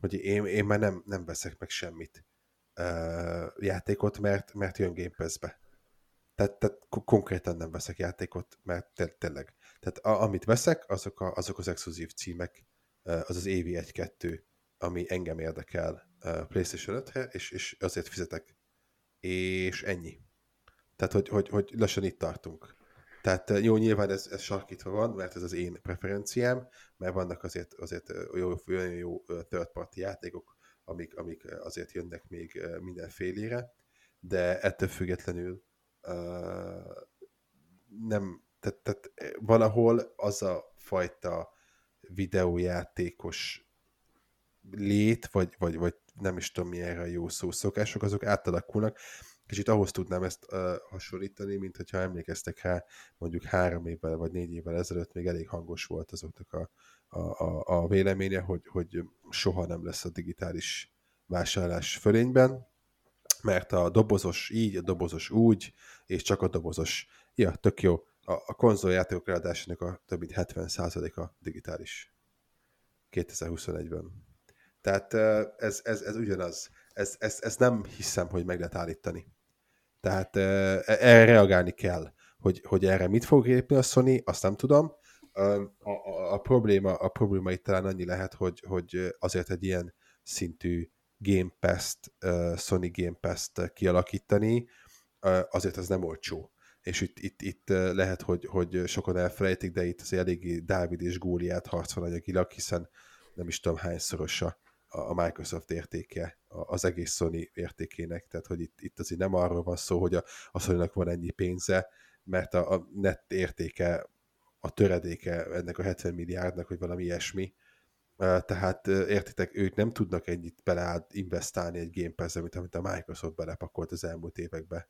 hogy én, én már nem, nem veszek meg semmit uh, játékot, mert, mert jön Game Pass-be. Tehát, tehát konkrétan nem veszek játékot, mert tényleg. Tehát a, amit veszek, azok, a, azok az exkluzív címek, az az évi 1-2, ami engem érdekel PlayStation 5-re, és, és azért fizetek. És ennyi. Tehát, hogy, hogy, hogy lassan itt tartunk. Tehát jó, nyilván ez, ez sarkítva van, mert ez az én preferenciám, mert vannak azért, azért jó, jó, jó third party játékok, amik, amik azért jönnek még mindenfélére, de ettől függetlenül uh, nem, tehát, tehát valahol az a fajta videójátékos lét, vagy, vagy, vagy nem is tudom milyen a jó szó, szokások, azok átalakulnak. Kicsit ahhoz tudnám ezt uh, hasonlítani, mint hogyha emlékeztek rá, mondjuk három évvel vagy négy évvel ezelőtt még elég hangos volt azoknak a, a, a, a véleménye, hogy, hogy soha nem lesz a digitális vásárlás fölényben, mert a dobozos így, a dobozos úgy, és csak a dobozos, ja, tök jó, a, a konzoljátékok eladásának a több mint 70%-a digitális 2021-ben. Tehát ez, ez, ez ugyanaz. Ez, ez, ez nem hiszem, hogy meg lehet állítani. Tehát e, erre reagálni kell. Hogy, hogy erre mit fog lépni a Sony, azt nem tudom. A, a, a, probléma, a probléma itt talán annyi lehet, hogy, hogy azért egy ilyen szintű Game Pass-t, Sony Game Pass-t kialakítani, azért az nem olcsó. És itt, itt, itt lehet, hogy, hogy sokan elfelejtik, de itt az eléggé Dávid és Góliát harc van anyagilag, hiszen nem is tudom hányszorosa a Microsoft értéke az egész Sony értékének, tehát hogy itt, itt azért nem arról van szó, hogy a, a sony van ennyi pénze, mert a, a net értéke, a töredéke ennek a 70 milliárdnak, hogy valami ilyesmi, tehát értitek, ők nem tudnak ennyit bele investálni egy Game pass mint amit a Microsoft belepakolt az elmúlt évekbe.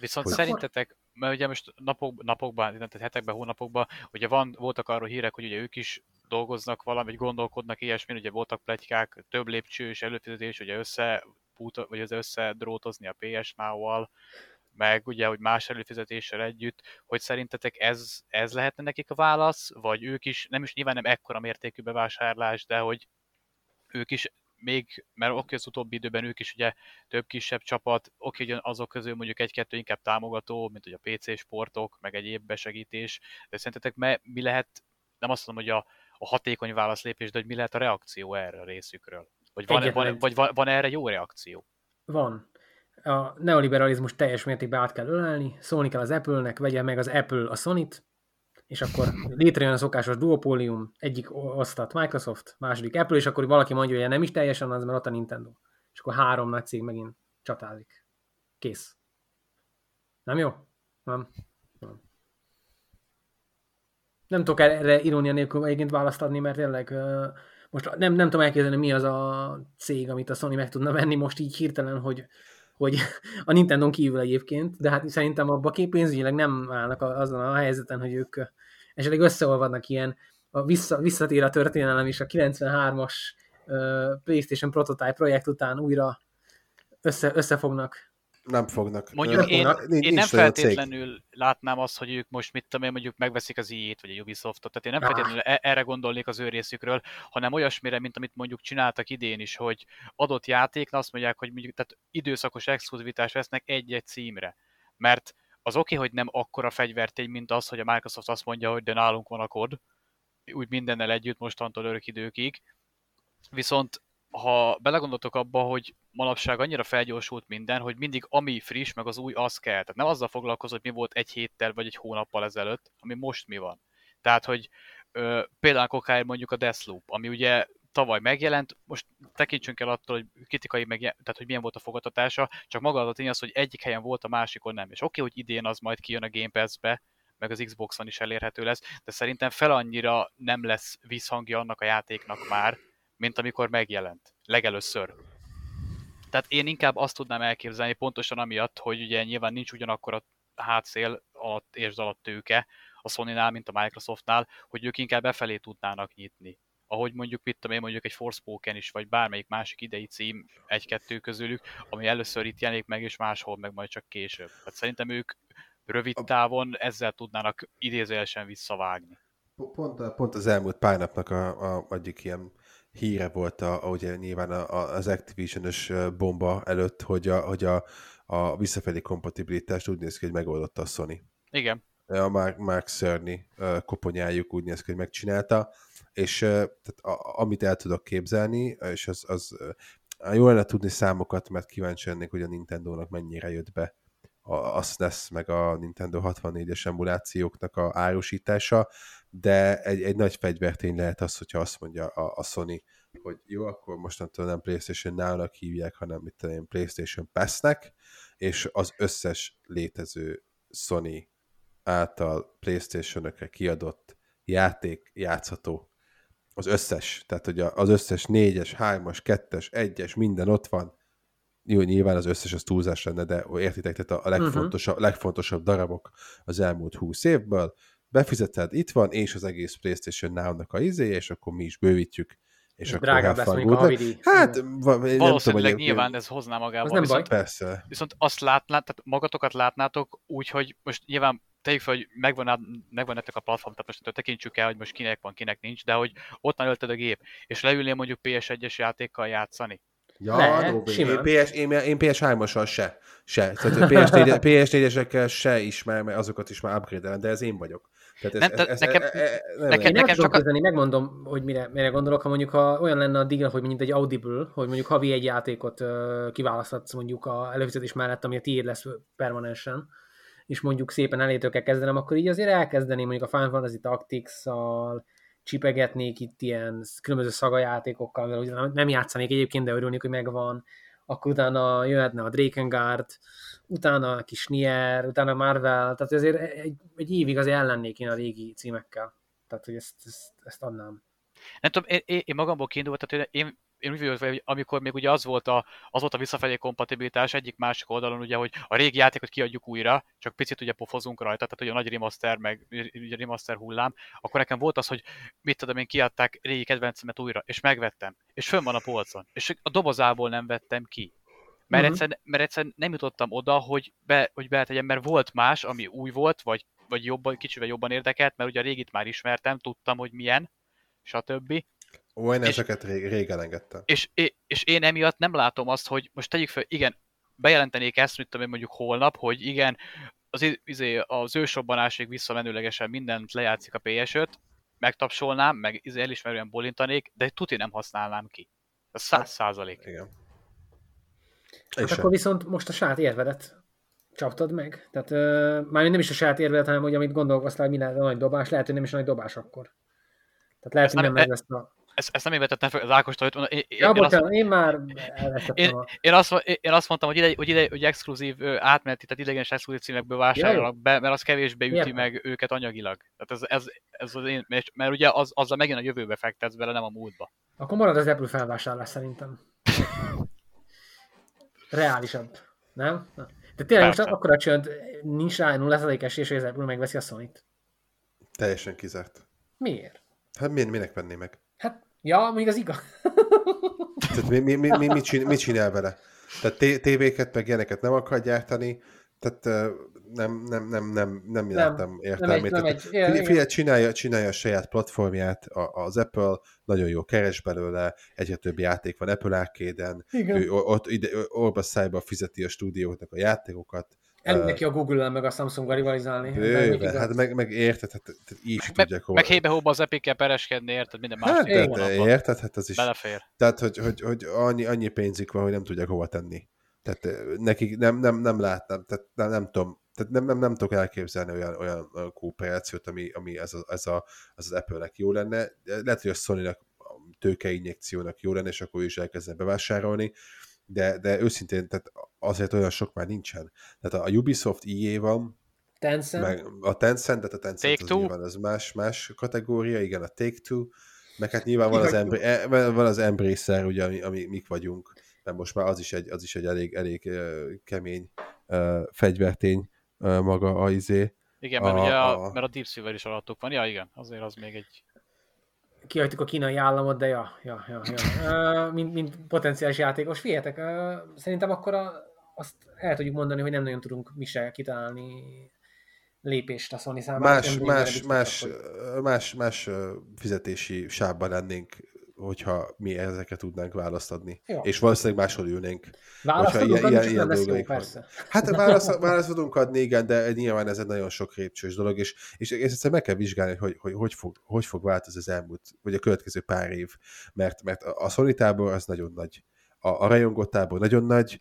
Viszont hogy... szerintetek, mert ugye most napok, napokban, tehát hetekben, hónapokban, ugye van, voltak arról hírek, hogy ugye ők is dolgoznak valamit, gondolkodnak ilyesmi, ugye voltak pletykák, több lépcsős előfizetés, ugye össze vagy az összedrótozni a PS Now-val, meg ugye, hogy más előfizetéssel együtt, hogy szerintetek ez, ez lehetne nekik a válasz, vagy ők is, nem is nyilván nem ekkora mértékű bevásárlás, de hogy ők is még, mert oké, az utóbbi időben ők is ugye több kisebb csapat, oké, hogy azok közül mondjuk egy-kettő inkább támogató, mint hogy a PC sportok, meg egyéb besegítés, de szerintetek mi lehet, nem azt mondom, hogy a, a hatékony válaszlépés, de hogy mi lehet a reakció erre a részükről? Vagy van, van, vagy van, van erre jó reakció? Van. A neoliberalizmus teljes mértékben át kell ölelni, szólni kell az Apple-nek, vegye meg az Apple a Sony-t, és akkor létrejön a szokásos duopólium, egyik osztat Microsoft, második Apple, és akkor valaki mondja, hogy nem is teljesen az, mert ott a Nintendo. És akkor három nagy cég megint csatázik. Kész. Nem jó? Nem. Nem. Tudok erre irónia nélkül egyébként választ adni, mert tényleg most nem, nem tudom elképzelni, mi az a cég, amit a Sony meg tudna venni most így hirtelen, hogy, hogy a Nintendo kívül egyébként, de hát szerintem abban pénzügyileg nem állnak azon a helyzeten, hogy ők esetleg összeolvadnak ilyen, a vissza, visszatér a történelem és a 93-as uh, PlayStation prototype projekt után újra össze, összefognak nem fognak. Mondjuk nem én, fognak. én nem feltétlenül látnám azt, hogy ők most mit tudom én, mondjuk megveszik az EA-t vagy a Ubisoftot, tehát én nem ah. feltétlenül e- erre gondolnék az ő részükről, hanem olyasmire, mint amit mondjuk csináltak idén is, hogy adott játéknál azt mondják, hogy mondjuk tehát időszakos exkluzivitást vesznek egy-egy címre. Mert az oké, okay, hogy nem akkora fegyvertény, mint az, hogy a Microsoft azt mondja, hogy de nálunk van a kod, úgy mindennel együtt mostantól örök időkig, viszont ha belegondoltok abba, hogy manapság annyira felgyorsult minden, hogy mindig ami friss, meg az új, az kell. Tehát nem azzal foglalkozol, hogy mi volt egy héttel vagy egy hónappal ezelőtt, ami most mi van. Tehát, hogy ö, például kokáért mondjuk a Deathloop, ami ugye tavaly megjelent, most tekintsünk el attól, hogy kritikai meg, tehát hogy milyen volt a fogadtatása, csak maga az a tény az, hogy egyik helyen volt, a másikon nem. És oké, okay, hogy idén az majd kijön a Game Pass-be, meg az Xbox-on is elérhető lesz, de szerintem fel annyira nem lesz visszhangja annak a játéknak már, mint amikor megjelent legelőször. Tehát én inkább azt tudnám elképzelni pontosan amiatt, hogy ugye nyilván nincs ugyanakkor a hátszél alatt és alatt tőke a Sony-nál, mint a Microsoftnál, hogy ők inkább befelé tudnának nyitni. Ahogy mondjuk, mit tudom én, mondjuk egy Forspoken is, vagy bármelyik másik idei cím egy-kettő közülük, ami először itt jelenik meg, és máshol meg majd csak később. Tehát szerintem ők rövid távon ezzel tudnának idézőjelesen visszavágni. Pont, pont az elmúlt pár napnak a, a, egyik ilyen híre volt, a, a, ugye nyilván a, a, az Activision-ös bomba előtt, hogy a, hogy a, a visszafelé kompatibilitást úgy néz ki, hogy megoldotta a Sony. Igen. A Mark, Mark Cerny koponyájuk úgy néz ki, hogy megcsinálta, és tehát a, amit el tudok képzelni, és az, az jó lenne tudni számokat, mert kíváncsi lennék, hogy a Nintendo-nak mennyire jött be a, SNES meg a Nintendo 64-es emulációknak a árusítása, de egy, egy nagy fegyvertény lehet az, hogyha azt mondja a, a Sony, hogy jó, akkor mostantól nem PlayStation now hívják, hanem mit tudom PlayStation Pass-nek, és az összes létező Sony által PlayStation-ökre kiadott játék játszható. Az összes, tehát hogy az összes négyes, hármas, kettes, egyes, minden ott van, jó, nyilván az összes az túlzás lenne, de értitek, tehát a legfontosabb, uh-huh. legfontosabb darabok az elmúlt húsz évből, befizeted, itt van, és az egész PlayStation Now-nak a izé, és akkor mi is bővítjük, és akkor Drágább lesz mondjuk a havidi. Hát, valószínűleg tudom, nyilván én... ez hozná magával. Az nem viszont, baj. Persze. Viszont azt látnát, tehát magatokat látnátok úgy, hogy most nyilván tegyük fel, hogy megvan, megvan nektek a platform, tehát most tekintsük el, hogy most kinek van, kinek nincs, de hogy ott ölted a gép, és leülnél mondjuk PS1-es játékkal játszani, Ja, ne, Robin, én, PS, én, én PS3-assal se. se. Tehát PS4, PS4-esekkel se ismer, mert azokat is már upgrade de ez én vagyok. Tehát ez, nem, ez, nekem, nem nekem, nekem csak kezdeni, megmondom, hogy mire, mire gondolok, ha mondjuk ha olyan lenne a deal, hogy mint egy Audible, hogy mondjuk havi egy játékot uh, kiválaszthatsz mondjuk a előfizetés mellett, ami a tiéd lesz permanensen, és mondjuk szépen elétől kell kezdenem, akkor így azért elkezdeném mondjuk a Final Fantasy Tactics-szal, csipegetnék itt ilyen különböző szagajátékokkal, mert ugye nem játszanék egyébként, de örülnék, hogy megvan, akkor utána jöhetne a Drakengard, utána a kis Nier, utána Marvel, tehát azért egy, egy évig azért ellennék én a régi címekkel. Tehát, hogy ezt, ezt, ezt adnám. Nem tudom, én, én magamból kiindulva, tehát én én úgy vagyok, hogy amikor még ugye az volt a, az volt a visszafelé kompatibilitás egyik másik oldalon, ugye, hogy a régi játékot kiadjuk újra, csak picit ugye pofozunk rajta, tehát ugye a nagy remaster, meg ugye remaster hullám, akkor nekem volt az, hogy mit tudom én, kiadták régi kedvencemet újra, és megvettem, és fönn van a polcon, és a dobozából nem vettem ki. Mert, uh-huh. egyszer, mert egyszer nem jutottam oda, hogy, be, hogy betegyem, mert volt más, ami új volt, vagy, vagy jobban, kicsivel jobban érdekelt, mert ugye a régit már ismertem, tudtam, hogy milyen, stb. Ó, én és, ezeket rég, rég elengedtem. És, és én emiatt nem látom azt, hogy most tegyük fel, igen, bejelentenék ezt, mit tudom én mondjuk holnap, hogy igen, az, izé, az ősrobbanásig visszamenőlegesen mindent lejátszik a PS5, megtapsolnám, meg izé elismerően bolintanék, de tuti nem használnám ki. Ez száz hát, százalék. Igen. Hát akkor viszont most a saját érvedet csaptad meg. Tehát uh, már nem is a saját érvedet, hanem hogy amit gondolkoztál, hogy mi lehet a nagy dobás, lehet, hogy nem is a nagy dobás akkor. Tehát lehet, hogy nem, nem ez ezt a ezt, ezt nem én vetettem fel, az Ákos hogy én, én, ja, én, bocsánat, azt, én már én, én, azt, én azt mondtam, hogy ide, hogy, ide, hogy exkluzív átmeneti, tehát idegenes exkluzív címekből vásárolnak be, mert az kevésbé üti yeah. meg őket anyagilag. Tehát ez, ez, ez az én, mert ugye az, azzal megint a jövőbe fektetsz bele, nem a múltba. Akkor marad az Apple felvásárlás szerintem. Reálisabb, nem? De tényleg Persze. most akkor a csönd nincs rá 0 esély, hogy az Apple megveszi a Sony-t. Teljesen kizárt. Miért? Hát miért, minek venné meg? Ja, még az igaz. Tehát mi, mi, mi, mi, mit, csinál, mit csinál vele? Tehát tévéket, meg ilyeneket nem akar gyártani, tehát nem, nem, nem, nem, nem láttam értelmét. Nem egy, nem egy, figyelj, csinálja, csinálja a saját platformját, az Apple nagyon jó keres belőle, egyre több játék van Apple Arcade-en, ő ott ide, orba szájba fizeti a stúdióknak a játékokat, Elég neki a Google-el meg a Samsung-gal rivalizálni. Bőven, hát meg, meg érted, hát, hát így meg, tudják hova. Meg hébe hóba az epic pereskedni, érted, minden más. Hát, de, de érted, hát az is. Belefér. Tehát, hogy, hogy, hogy annyi, annyi pénzük van, hogy nem tudják hova tenni. Tehát nekik nem, nem, nem látnám, tehát nem, nem tudom, tehát nem, nem, nem tudok elképzelni olyan, olyan, kooperációt, ami, ami ez, a, ez, a, az, az Apple-nek jó lenne. Lehet, hogy a Sony-nak tőkeinjekciónak jó lenne, és akkor is elkezdene bevásárolni, de, de őszintén, tehát azért olyan sok már nincsen. Tehát a Ubisoft EA van, Tencent. Meg a Tencent, tehát a Tencent Take az nyilván az más, más kategória, igen, a Take-Two, meg hát nyilván van az, Embr- e, van az Embracer, ugye, ami, ami mik vagyunk, mert most már az is egy, az is egy elég, elég uh, kemény uh, fegyvertény uh, maga a izé. Igen, mert a, ugye a, a, mert a Deep Silver is alattuk van. Ja, igen, azért az még egy kihagytuk a kínai államot, de ja, ja, ja, ja. Uh, mint, mint potenciális játékos. Figyeljetek, uh, szerintem akkor a, azt el tudjuk mondani, hogy nem nagyon tudunk mi se kitalálni lépést a Sony számára. Más, más, más, más, más fizetési sávban lennénk hogyha mi ezeket tudnánk választani. Jó. És valószínűleg máshol ülnénk. Választhatunk ilyen, ilyen, ilyen lesz jó, persze. Hát választ, választ tudunk adni, igen, de nyilván ez egy nagyon sok lépcsős dolog, és, és egyszer meg kell vizsgálni, hogy hogy, hogy, fog, hogy fog változni az elmúlt, vagy a következő pár év, mert, mert a Sony tábor az nagyon nagy. A, a rajongott tábor nagyon nagy,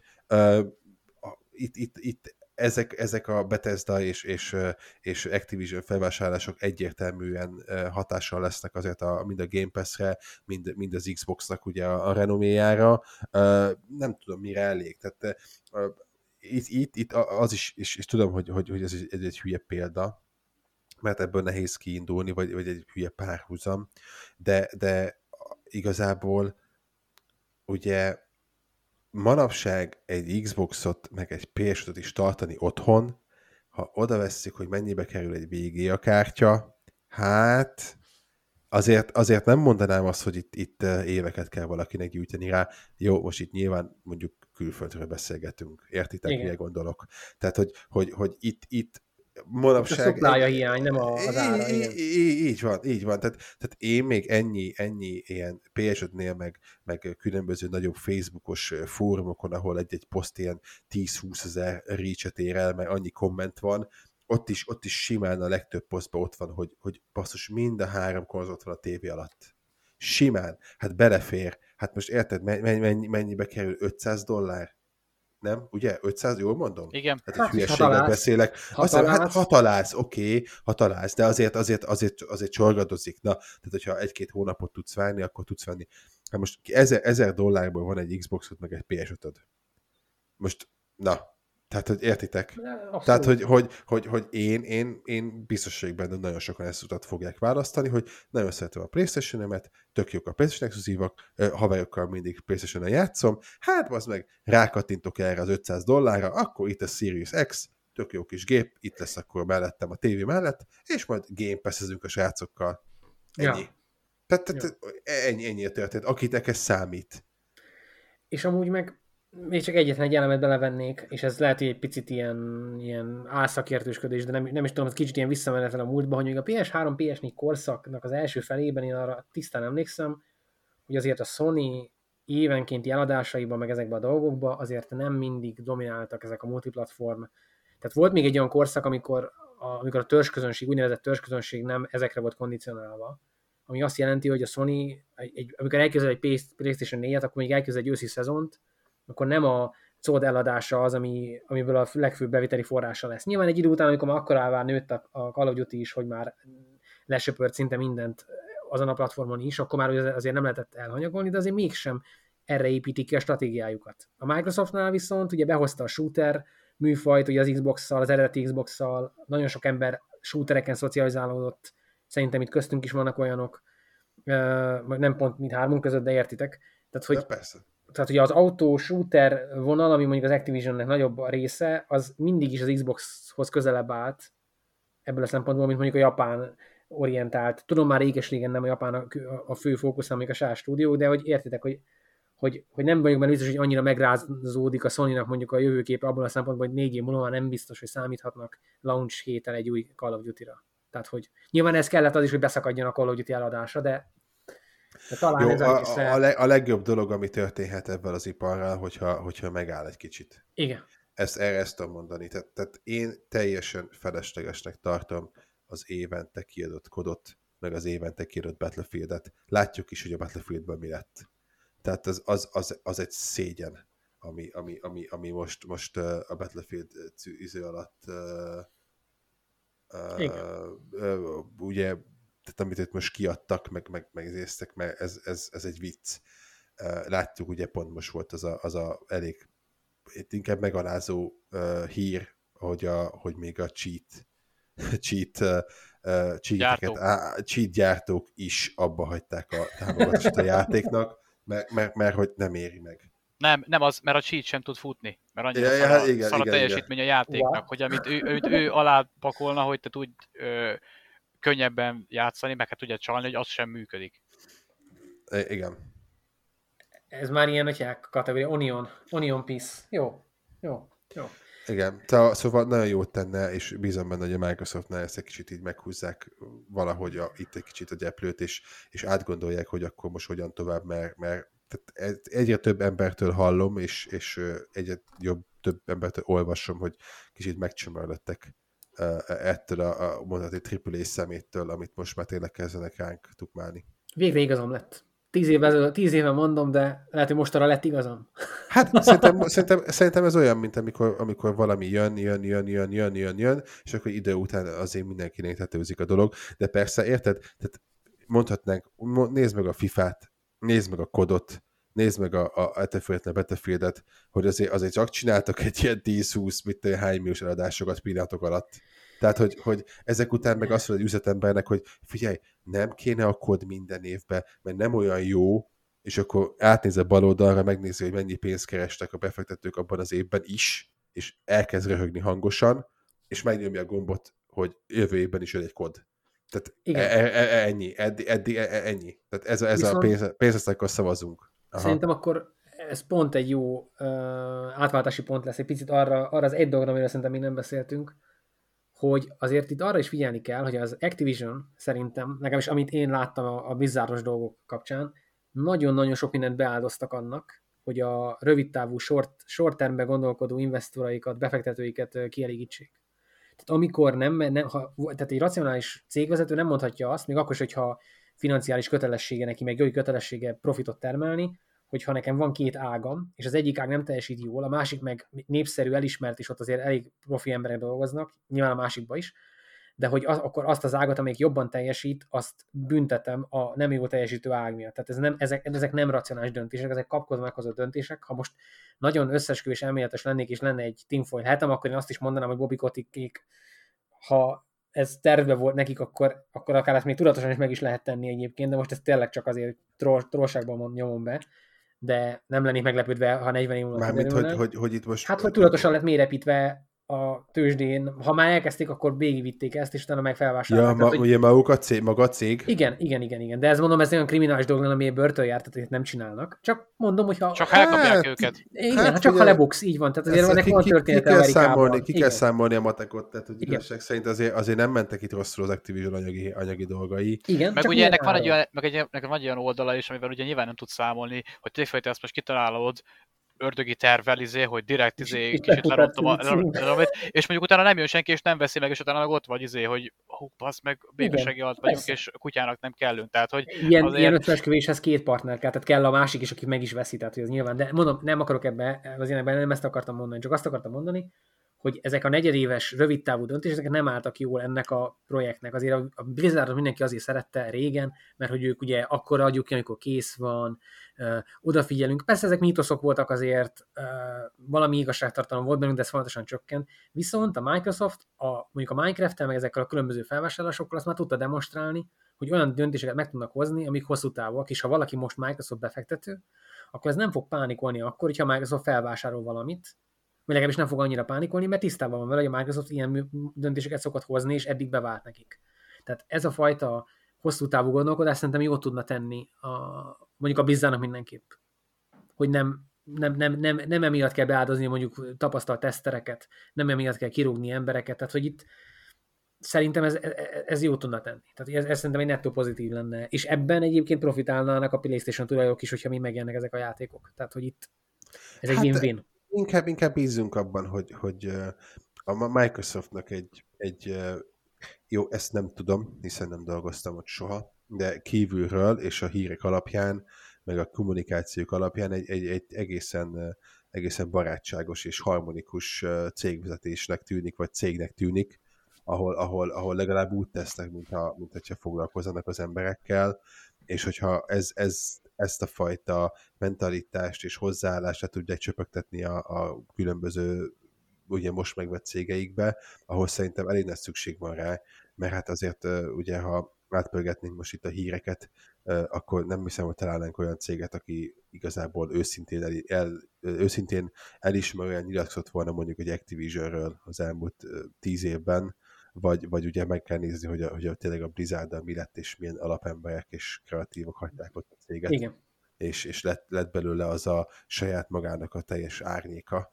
itt, itt, itt ezek, ezek a Bethesda és, és, és Activision felvásárlások egyértelműen hatással lesznek azért a, mind a Game Pass-re, mind, mind az Xbox-nak ugye a, a renoméjára. Nem tudom, mire elég. Tehát itt, itt, itt az is, és, és tudom, hogy, hogy, hogy ez egy, egy, hülye példa, mert ebből nehéz kiindulni, vagy, vagy egy hülye párhuzam, de, de igazából ugye manapság egy Xboxot, meg egy ps is tartani otthon, ha oda vesszük, hogy mennyibe kerül egy VGA kártya, hát azért, azért nem mondanám azt, hogy itt, itt éveket kell valakinek gyűjteni rá. Jó, most itt nyilván mondjuk külföldről beszélgetünk. Értitek, mire gondolok? Tehát, hogy, hogy, hogy itt, itt manapság... A hiány, nem a, az ára. Így, így van, így van. Tehát, tehát én még ennyi, ennyi ilyen ps nél meg, meg különböző nagyobb Facebookos fórumokon, ahol egy-egy poszt ilyen 10-20 ezer reach ér el, mert annyi komment van, ott is, ott is simán a legtöbb posztban ott van, hogy, hogy basszus, mind a három konzolt van a tévé alatt. Simán. Hát belefér. Hát most érted, mennyi, mennyibe kerül? 500 dollár? Nem? Ugye? 500, jól mondom? Igen. Hát egy hát, hülyeséggel beszélek. Azt mondom, hát ha találsz, oké, okay, ha találsz, de azért, azért, azért, azért csorgadozik. Na, tehát hogyha egy-két hónapot tudsz várni, akkor tudsz venni. Hát most ezer, ezer dollárból van egy Xboxot, meg egy ps Most, na, tehát, hogy értitek? Tehát, hogy, hogy, hogy, hogy én, én, én biztos vagyok benne, nagyon sokan ezt utat fogják választani, hogy nagyon szeretem a Playstation-emet, tök jók a Playstation exkluzívak, haverjokkal mindig Playstation-en játszom, hát az meg rákattintok erre az 500 dollárra, akkor itt a Series X, tök jó kis gép, itt lesz akkor mellettem a tévé mellett, és majd Game a srácokkal. Ennyi. Ja. Tehát, tehát ja. ennyi, ennyi történt, akitek ez számít. És amúgy meg még csak egyetlen egy elemet belevennék, és ez lehet, hogy egy picit ilyen, ilyen álszakértősködés, de nem, nem is tudom, hogy kicsit ilyen visszamenetlen a múltba, hogy még a PS3, PS4 korszaknak az első felében én arra tisztán emlékszem, hogy azért a Sony évenkénti eladásaiban, meg ezekben a dolgokban azért nem mindig domináltak ezek a multiplatform. Tehát volt még egy olyan korszak, amikor a, amikor a törzsközönség, úgynevezett törzsközönség nem ezekre volt kondicionálva, ami azt jelenti, hogy a Sony, egy, egy, amikor elkezdett egy PlayStation 4-et, akkor még elkezdett egy őszi szezont, akkor nem a COD eladása az, ami, amiből a legfőbb beviteli forrása lesz. Nyilván egy idő után, amikor már akkorává nőtt a, a Call is, hogy már lesöpört szinte mindent azon a platformon is, akkor már azért nem lehetett elhanyagolni, de azért mégsem erre építik ki a stratégiájukat. A Microsoftnál viszont ugye behozta a shooter műfajt, ugye az Xbox-szal, az eredeti Xbox-szal, nagyon sok ember shootereken szocializálódott, szerintem itt köztünk is vannak olyanok, nem pont mint hármunk között, de értitek. Tehát, hogy, de persze tehát ugye az autó shooter vonal, ami mondjuk az Activisionnek nagyobb a része, az mindig is az Xboxhoz közelebb állt ebből a szempontból, mint mondjuk a japán orientált. Tudom már réges régen nem a japán a, a fő fókusz, amik a SAS stúdió, de hogy értitek, hogy, hogy, hogy nem vagyok benne biztos, hogy annyira megrázódik a sony mondjuk a jövőkép abból a szempontból, hogy négy év múlva nem biztos, hogy számíthatnak launch héten egy új Call of Duty-ra. Tehát, hogy nyilván ez kellett az is, hogy beszakadjon a Call of Duty eladásra, de de talán Jó, a, a, a, leg, a legjobb dolog, ami történhet ebben az iparral, hogyha, hogyha megáll egy kicsit. Igen. Ezt, erre ezt tudom mondani. Tehát, tehát én teljesen feleslegesnek tartom az évente kiadott kodot, meg az évente kiadott Battlefield-et. Látjuk is, hogy a Battlefieldben mi lett. Tehát az, az, az, az egy szégyen, ami, ami, ami, ami most, most a Battlefield iző alatt uh, uh, ugye tehát amit itt most kiadtak, meg, meg, megnéztek, mert ez, ez, ez egy vicc. Láttuk, ugye pont most volt az a, az a elég itt inkább megalázó uh, hír, hogy, a, hogy még a cheat, cheat uh, cheateket, á, cheat gyártók is abba hagyták a támogatást a játéknak, mert, mert, mert hogy nem éri meg. Nem, nem az, mert a cheat sem tud futni, mert annyira ja, szar, ja, igen, szar a igen, teljesítmény igen. a játéknak, hogy amit ő, ő, ő alá pakolna, hogy te tudj ö, könnyebben játszani, meg hát ugye csalni, hogy az sem működik. I- igen. Ez már ilyen, hogy kategória, Onion, Onion Piece. Jó, jó, jó. Igen, szóval nagyon jót tenne, és bízom benne, hogy a Microsoftnál ezt egy kicsit így meghúzzák valahogy a, itt egy kicsit a gyeplőt, és, és átgondolják, hogy akkor most hogyan tovább, mert, mert tehát egyre több embertől hallom, és, és egyre jobb több embertől olvasom, hogy kicsit megcsömörlöttek ettől a, a mondhatni AAA szeméttől, amit most már tényleg kezdenek ránk tukmálni. Végre igazam lett. Tíz éve, tíz éve mondom, de lehet, hogy mostanra lett igazam. Hát szerintem, szerintem, szerintem ez olyan, mint amikor, amikor valami jön, jön, jön, jön, jön, jön, jön, és akkor idő után azért mindenkinek tetőzik a dolog. De persze, érted? Tehát mondhatnánk, nézd meg a FIFA-t, nézd meg a kodot, nézd meg a, a Battlefield-et, battlefield hogy azért, azért csak csináltak egy ilyen 10-20, mit hány milliós eladásokat pillanatok alatt. Tehát, hogy, hogy ezek után meg azt mondod egy üzletembernek, hogy figyelj, nem kéne a kod minden évben, mert nem olyan jó, és akkor átnéz a bal oldalra, megnézi, hogy mennyi pénzt kerestek a befektetők abban az évben is, és elkezd röhögni hangosan, és megnyomja a gombot, hogy jövő évben is jön egy kod. Tehát Igen. E, e, e, ennyi, eddig, eddig e, e, ennyi. Tehát ez a, ez Viszont... a pénz, pénzesztekkel szavazunk. Aha. Szerintem akkor ez pont egy jó uh, átváltási pont lesz, egy picit arra, arra az egy dologra, amiről szerintem még nem beszéltünk, hogy azért itt arra is figyelni kell, hogy az Activision szerintem, legalábbis amit én láttam a, a bizzáros dolgok kapcsán, nagyon-nagyon sok mindent beáldoztak annak, hogy a rövidtávú short, short termbe gondolkodó investoraikat, befektetőiket kielégítsék. Tehát amikor nem, nem ha, tehát egy racionális cégvezető nem mondhatja azt, még akkor is, hogyha financiális kötelessége neki, meg jogi kötelessége profitot termelni, hogyha nekem van két ágam, és az egyik ág nem teljesít jól, a másik meg népszerű, elismert, és ott azért elég profi emberek dolgoznak, nyilván a másikba is, de hogy az, akkor azt az ágat, amelyik jobban teljesít, azt büntetem a nem jó teljesítő ág miatt. Tehát ez nem, ezek, ezek nem racionális döntések, ezek kapkodva meghozott döntések. Ha most nagyon összesküvés elméletes lennék, és lenne egy tinfoil hetem, akkor én azt is mondanám, hogy Bobby Kotikék, ha ez terve volt nekik, akkor, akkor akár ezt még tudatosan is meg is lehet tenni egyébként, de most ez tényleg csak azért troll, trollságban nyomom be de nem lennék meglepődve, ha 40 év múlva Mármint, hogy, hogy, hogy itt most... Hát, hogy tudatosan lett mélyrepítve a tőzsdén, ha már elkezdték, akkor végigvitték ezt, és utána meg felvásárolták. Ja, ma, tehát, ugye maguk a cég, maga a cég. Igen, igen, igen, igen. De ez mondom, ez olyan kriminális dolog, ami börtön járt, tehát nem csinálnak. Csak mondom, hogy ha... Csak elkapják hát, őket. Igen, hát, csak ugye, ha lebuksz, így van. Tehát azért ennek van történet ki, ki, kell számolni, ki kell számolni a matekot, tehát hogy igazság szerint azért, azért nem mentek itt rosszul az Activision anyagi, anyagi dolgai. Igen, meg ugye ennek van, egy olyan, meg egy, ennek van egy olyan oldala is, amivel ugye nyilván nem tudsz számolni, hogy tényleg ezt most kitalálod, ördögi tervvel, izé, hogy direkt izé, kicsit lerontom a, és mondjuk utána nem jön senki, és nem veszi meg, és utána meg ott vagy, izé, hogy hú, basz meg, békosegi alatt vagyunk, és kutyának nem kellünk. Tehát, hogy ilyen, azért... ilyen összeesküvéshez két partner kell, tehát kell a másik is, aki meg is veszi, tehát hogy az nyilván, de mondom, nem akarok ebbe, az ilyenekben nem ezt akartam mondani, csak azt akartam mondani, hogy ezek a negyedéves, rövidtávú döntések nem álltak jól ennek a projektnek. Azért a Blizzard mindenki azért szerette régen, mert hogy ők ugye akkor adjuk ki, amikor kész van, uh, odafigyelünk. Persze ezek mítoszok voltak azért, uh, valami igazságtartalom volt bennünk, de ez fontosan csökkent. Viszont a Microsoft, a, mondjuk a Minecraft-tel, meg ezekkel a különböző felvásárlásokkal azt már tudta demonstrálni, hogy olyan döntéseket meg tudnak hozni, amik hosszú távúak, és ha valaki most Microsoft befektető, akkor ez nem fog pánikolni akkor, hogyha Microsoft felvásárol valamit, vagy legalábbis nem fog annyira pánikolni, mert tisztában van vele, hogy a Microsoft ilyen döntéseket szokott hozni, és eddig bevált nekik. Tehát ez a fajta hosszú távú gondolkodás szerintem jól tudna tenni a, mondjuk a bizzának mindenképp. Hogy nem, nem, nem, nem, nem emiatt kell beáldozni mondjuk tapasztalt tesztereket, nem emiatt kell kirúgni embereket, tehát hogy itt szerintem ez, ez jó tudna tenni. Tehát ez, ez szerintem egy nettó pozitív lenne. És ebben egyébként profitálnának a PlayStation tulajok is, hogyha mi megjelennek ezek a játékok. Tehát, hogy itt ez egy hát, win-win. Inkább, inkább bízunk abban, hogy, hogy a Microsoftnak egy, egy jó, ezt nem tudom, hiszen nem dolgoztam ott soha, de kívülről és a hírek alapján, meg a kommunikációk alapján egy, egy, egy egészen, egészen barátságos és harmonikus cégvezetésnek tűnik, vagy cégnek tűnik, ahol, ahol, ahol legalább úgy tesznek, mintha, mint hogyha foglalkozzanak az emberekkel, és hogyha ez, ez ezt a fajta mentalitást és hozzáállást tudják csöpögtetni a, a különböző ugye most megvett cégeikbe, ahol szerintem elég nagy szükség van rá, mert hát azért ugye, ha átpörgetnénk most itt a híreket, akkor nem hiszem, hogy találnánk olyan céget, aki igazából őszintén, el, el, őszintén elismerően nyilatkozott volna mondjuk egy Activisionről az elmúlt tíz évben, vagy, vagy ugye meg kell nézni, hogy, a, hogy a, tényleg a blizzard mi lett, és milyen alapemberek és kreatívok hagyták ott a céget. Igen. És, és lett, lett belőle az a saját magának a teljes árnyéka,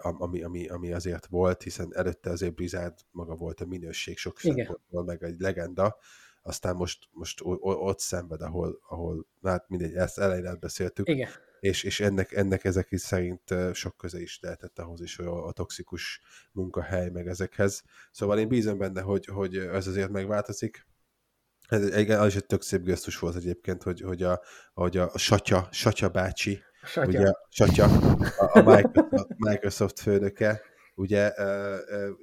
ami, ami, ami azért volt, hiszen előtte azért Blizzard maga volt a minőség sok szempontból, meg egy legenda, aztán most, most ott szenved, ahol, ahol hát mindegy, ezt elején beszéltük, Igen. És, és ennek, ennek ezek is szerint sok köze is lehetett ahhoz is, hogy a, a toxikus munkahely meg ezekhez. Szóval én bízom benne, hogy, hogy ez azért megváltozik. Ez egy, az is egy tök szép gesztus volt egyébként, hogy, hogy a, hogy a Satya, Satya bácsi, Satya. ugye Satya, a, a Microsoft, Microsoft főnöke, ugye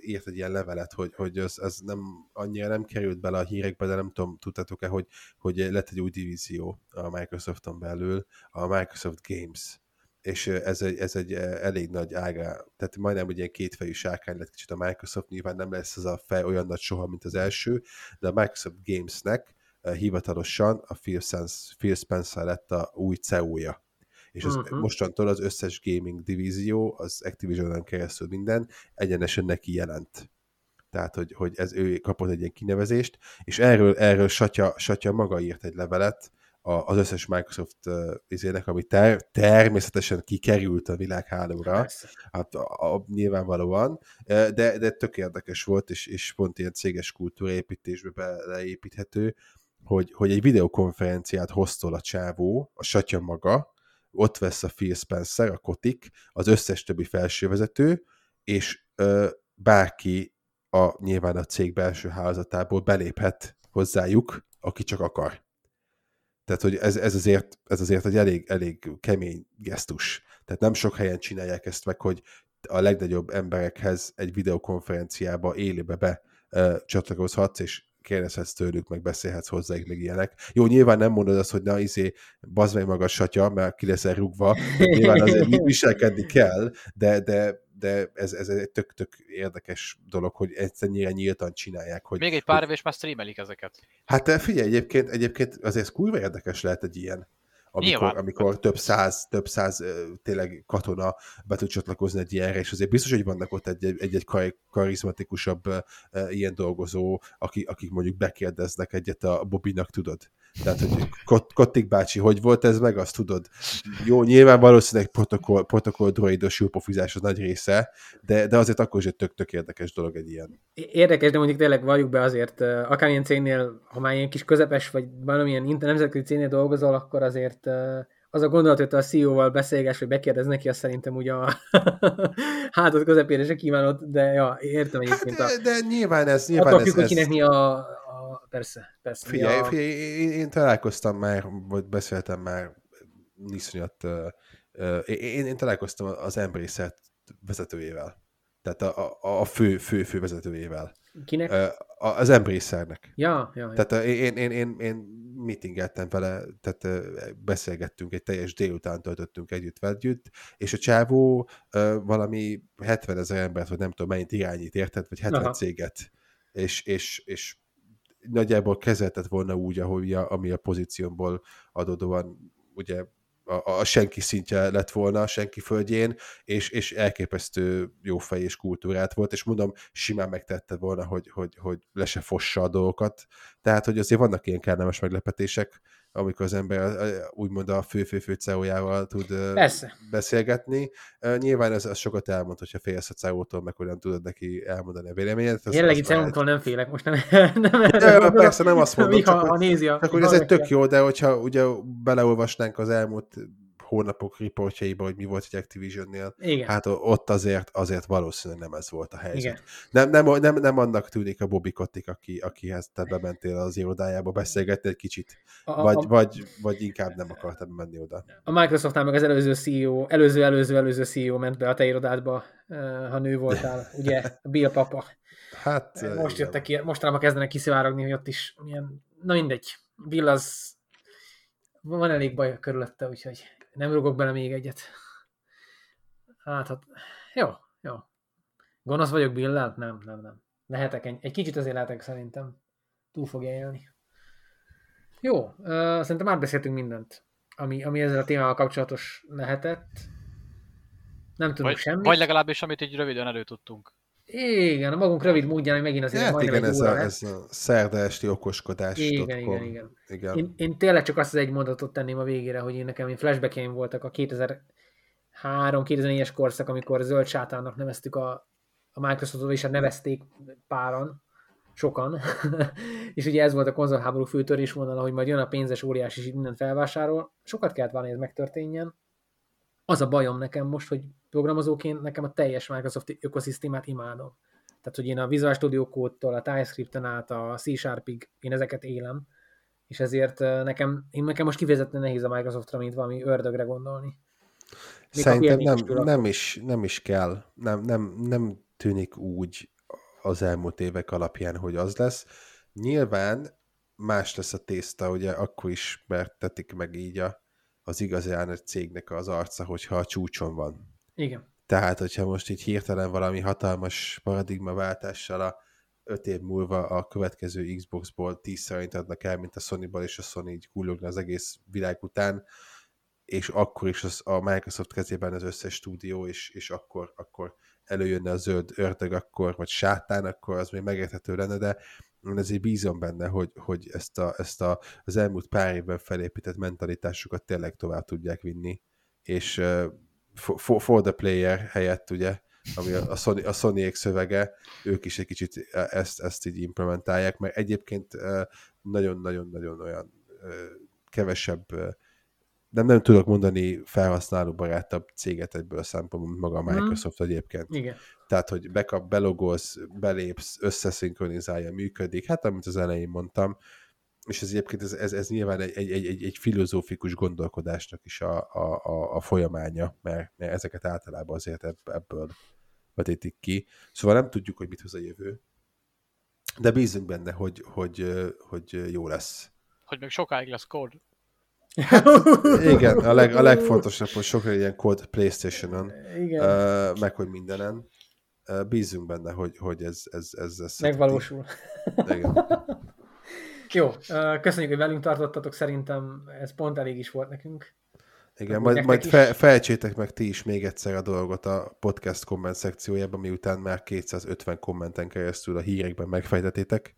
írt egy ilyen levelet, hogy, hogy ez, ez nem annyira nem került bele a hírekbe, de nem tudom, tudtátok-e, hogy, hogy lett egy új divízió a Microsofton belül, a Microsoft Games. És ez egy, ez egy elég nagy ága, tehát majdnem egy ilyen kétfejű sárkány lett kicsit a Microsoft, nyilván nem lesz ez a fej olyan nagy soha, mint az első, de a Microsoft Gamesnek hivatalosan a Phil, Spencer, Phil Spencer lett a új CEO-ja és az, uh-huh. mostantól az összes gaming divízió, az Activision-en keresztül minden egyenesen neki jelent. Tehát, hogy, hogy ez ő kapott egy ilyen kinevezést, és erről, erről Satya, Satya maga írt egy levelet az összes Microsoft izének, ami ter, természetesen kikerült a világhálóra, hát a, a, nyilvánvalóan, de, de tök érdekes volt, és, és pont ilyen céges kultúraépítésbe beleépíthető, hogy, hogy egy videokonferenciát hoztol a csávó, a Satya maga, ott vesz a Phil Spencer, a Kotik, az összes többi felsővezető, és ö, bárki a, nyilván a cég belső házatából beléphet hozzájuk, aki csak akar. Tehát, hogy ez, ez, azért, ez azért egy elég, elég kemény gesztus. Tehát nem sok helyen csinálják ezt meg, hogy a legnagyobb emberekhez egy videokonferenciába élébe be ö, csatlakozhatsz, és kérdezhetsz tőlük, meg beszélhetsz hozzájuk, meg ilyenek. Jó, nyilván nem mondod azt, hogy na, izé, bazd meg maga satya, mert ki leszel rúgva, nyilván azért viselkedni kell, de, de, de ez, ez egy tök-tök érdekes dolog, hogy ennyire nyíltan csinálják. Hogy, Még egy pár év, és már streamelik ezeket. Hát figyelj, egyébként, egyébként azért kurva érdekes lehet egy ilyen amikor, amikor több száz, több száz tényleg katona be tud csatlakozni egy ilyenre, és azért biztos, hogy vannak ott egy, egy, egy karizmatikusabb ilyen dolgozó, aki, akik mondjuk bekérdeznek egyet a Bobinak, tudod? Tehát, hogy Kot, Kottik bácsi, hogy volt ez meg, azt tudod. Jó, nyilván valószínűleg protokoll, protokoll droidos jópofizás az nagy része, de, de azért akkor is egy tök-tök érdekes dolog egy ilyen. Érdekes, de mondjuk tényleg valljuk be azért, akármilyen cégnél, ha már ilyen kis közepes, vagy valamilyen nemzetközi cégnél dolgozol, akkor azért az a gondolat, hogy a CEO-val beszélges, vagy kérdez neki, azt szerintem ugye a hátat közepére se kívánod, de ja, értem egyébként. Hát, de, de nyilván ez... Nyilván attól függ, ez, kinek mi a, persze, persze. Figyelj, a... figyelj én, én találkoztam már, vagy beszéltem már iszonyat, uh, uh, én, én találkoztam az Embrace vezetőjével. Tehát a, a, a fő, fő, fő vezetőjével. Kinek? Uh, az Embracernek. Ja, ja, ja. Tehát én, én, én, én meetingeltem vele, tehát beszélgettünk, egy teljes délután töltöttünk együtt együtt, és a csávó valami 70 ezer embert, vagy nem tudom mennyit irányít, érted? Vagy 70 Aha. céget. És, és, és nagyjából kezeltet volna úgy, ahogy a, ami a pozíciómból adódóan ugye a, a senki szintje lett volna a senki földjén, és, és elképesztő jó fej és kultúrát volt, és mondom, simán megtette volna, hogy, hogy, hogy le se fossa a dolgokat. Tehát, hogy azért vannak ilyen kellemes meglepetések, amikor az ember úgymond a fő-fő-fő CEO-jával tud Persze. beszélgetni. Nyilván ez, ez sokat elmond, hogyha félsz a CEO-tól, meg hogy nem tudod neki elmondani a véleményet. Jelenlegi CEO-tól nem félek, most nem, nem de, persze nem azt mondom, csak, ha, nézi a, csak, hogy ez egy tök jó, de hogyha ugye beleolvasnánk az elmúlt hónapok riportjaiba, hogy mi volt egy Activision-nél, Igen. hát ott azért, azért valószínűleg nem ez volt a helyzet. Nem, nem, nem, nem annak tűnik a Bobby Kotick, aki, akihez te bementél az irodájába beszélgetni egy kicsit, a, vagy, a, vagy, vagy inkább nem akartam menni oda. A Microsoftnál meg az előző CEO, előző, előző, előző CEO ment be a te irodádba, eh, ha nő voltál, ugye, Bill papa. Hát, eh, most jöttek ki, mostanában kezdenek kiszivárogni, hogy ott is milyen, na mindegy, Bill az van elég baj körülötte, úgyhogy nem rugok bele még egyet. Hát, hát jó, jó. Gonosz vagyok Billel? Nem, nem, nem. Lehetek egy, egy kicsit azért lehetek szerintem. Túl fogja élni. Jó, uh, szerintem már beszéltünk mindent, ami, ami ezzel a témával kapcsolatos lehetett. Nem tudunk vagy, semmit. Vagy legalábbis, amit így röviden előtudtunk. Igen, a magunk rövid módján, hogy megint azért hát igen, ez a, ez a szerda esti okoskodás. Igen, igen, igen. igen. Én, én, tényleg csak azt az egy mondatot tenném a végére, hogy én nekem én flashbackjeim voltak a 2000 2003-2004-es korszak, amikor zöld sátának neveztük a, a Microsoftot, és hát nevezték páran, sokan, és ugye ez volt a konzolháború fő vonala, hogy majd jön a pénzes óriás, és így mindent felvásárol. Sokat kellett várni, hogy ez megtörténjen. Az a bajom nekem most, hogy programozóként nekem a teljes Microsoft ökoszisztémát imádom. Tehát, hogy én a Visual Studio Code-tól, a TypeScript-en át, a C-Sharpig, én ezeket élem, és ezért nekem, én nekem most kifejezetten nehéz a Microsoftra, mint valami ördögre gondolni. Még Szerintem nem, nem, is, nem is kell. Nem, nem, nem tűnik úgy az elmúlt évek alapján, hogy az lesz. Nyilván más lesz a tészta, ugye akkor is mertetik meg így a, az igazi cégnek az arca, hogyha a csúcson van. Igen. Tehát, hogyha most így hirtelen valami hatalmas paradigmaváltással a öt év múlva a következő Xboxból tíz szerint adnak el, mint a Sony-ból, és a Sony így hullogna az egész világ után, és akkor is az, a Microsoft kezében az összes stúdió, és, és akkor, akkor előjönne a zöld ördög, akkor, vagy sátán, akkor az még megérthető lenne, de én azért bízom benne, hogy, hogy ezt, a, ezt a, az elmúlt pár évben felépített mentalitásukat tényleg tovább tudják vinni, és for, for the player helyett ugye, ami a, Sony, a sony szövege, ők is egy kicsit ezt, ezt így implementálják, mert egyébként nagyon-nagyon-nagyon olyan kevesebb nem, nem tudok mondani felhasználó barátabb céget egyből a szempontból, mint maga a mhm. Microsoft hmm. egyébként. Igen. Tehát, hogy bekap, belogolsz, belépsz, összeszinkronizálja, működik, hát amit az elején mondtam, és ez egyébként ez, ez, ez nyilván egy, egy, egy, egy filozófikus gondolkodásnak is a, a, a, a folyamánya, mert, mert ezeket általában azért ebből vetítik ki. Szóval nem tudjuk, hogy mit hoz a jövő, de bízunk benne, hogy, hogy, hogy jó lesz. Hogy még sokáig lesz kód. Hát, igen, a, leg, a legfontosabb, hogy sok ilyen kód Playstation-on, igen. Uh, meg hogy mindenen. Uh, bízunk benne, hogy, hogy ez, ez, ez, ez Megvalósul. Igen. Jó, köszönjük, hogy velünk tartottatok, szerintem ez pont elég is volt nekünk. Igen, majd, majd fe, fejtsétek meg ti is még egyszer a dolgot a podcast komment szekciójában, miután már 250 kommenten keresztül a hírekben megfejtetétek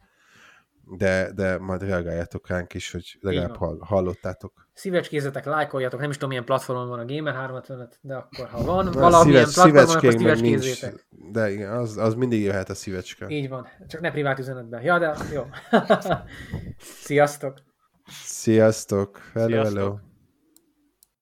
de, de majd reagáljátok ránk is, hogy legalább hall, hallottátok. Szívecskézzetek, lájkoljatok, nem is tudom, milyen platformon van a Gamer 355, de akkor ha van Na, valamilyen szíves, platformon, akkor szívecskézzétek. De igen, az, az mindig jöhet a szívecske. Így van, csak ne privát üzenetben. Ja, de jó. Sziasztok! Sziasztok! Hello, Sziasztok. hello!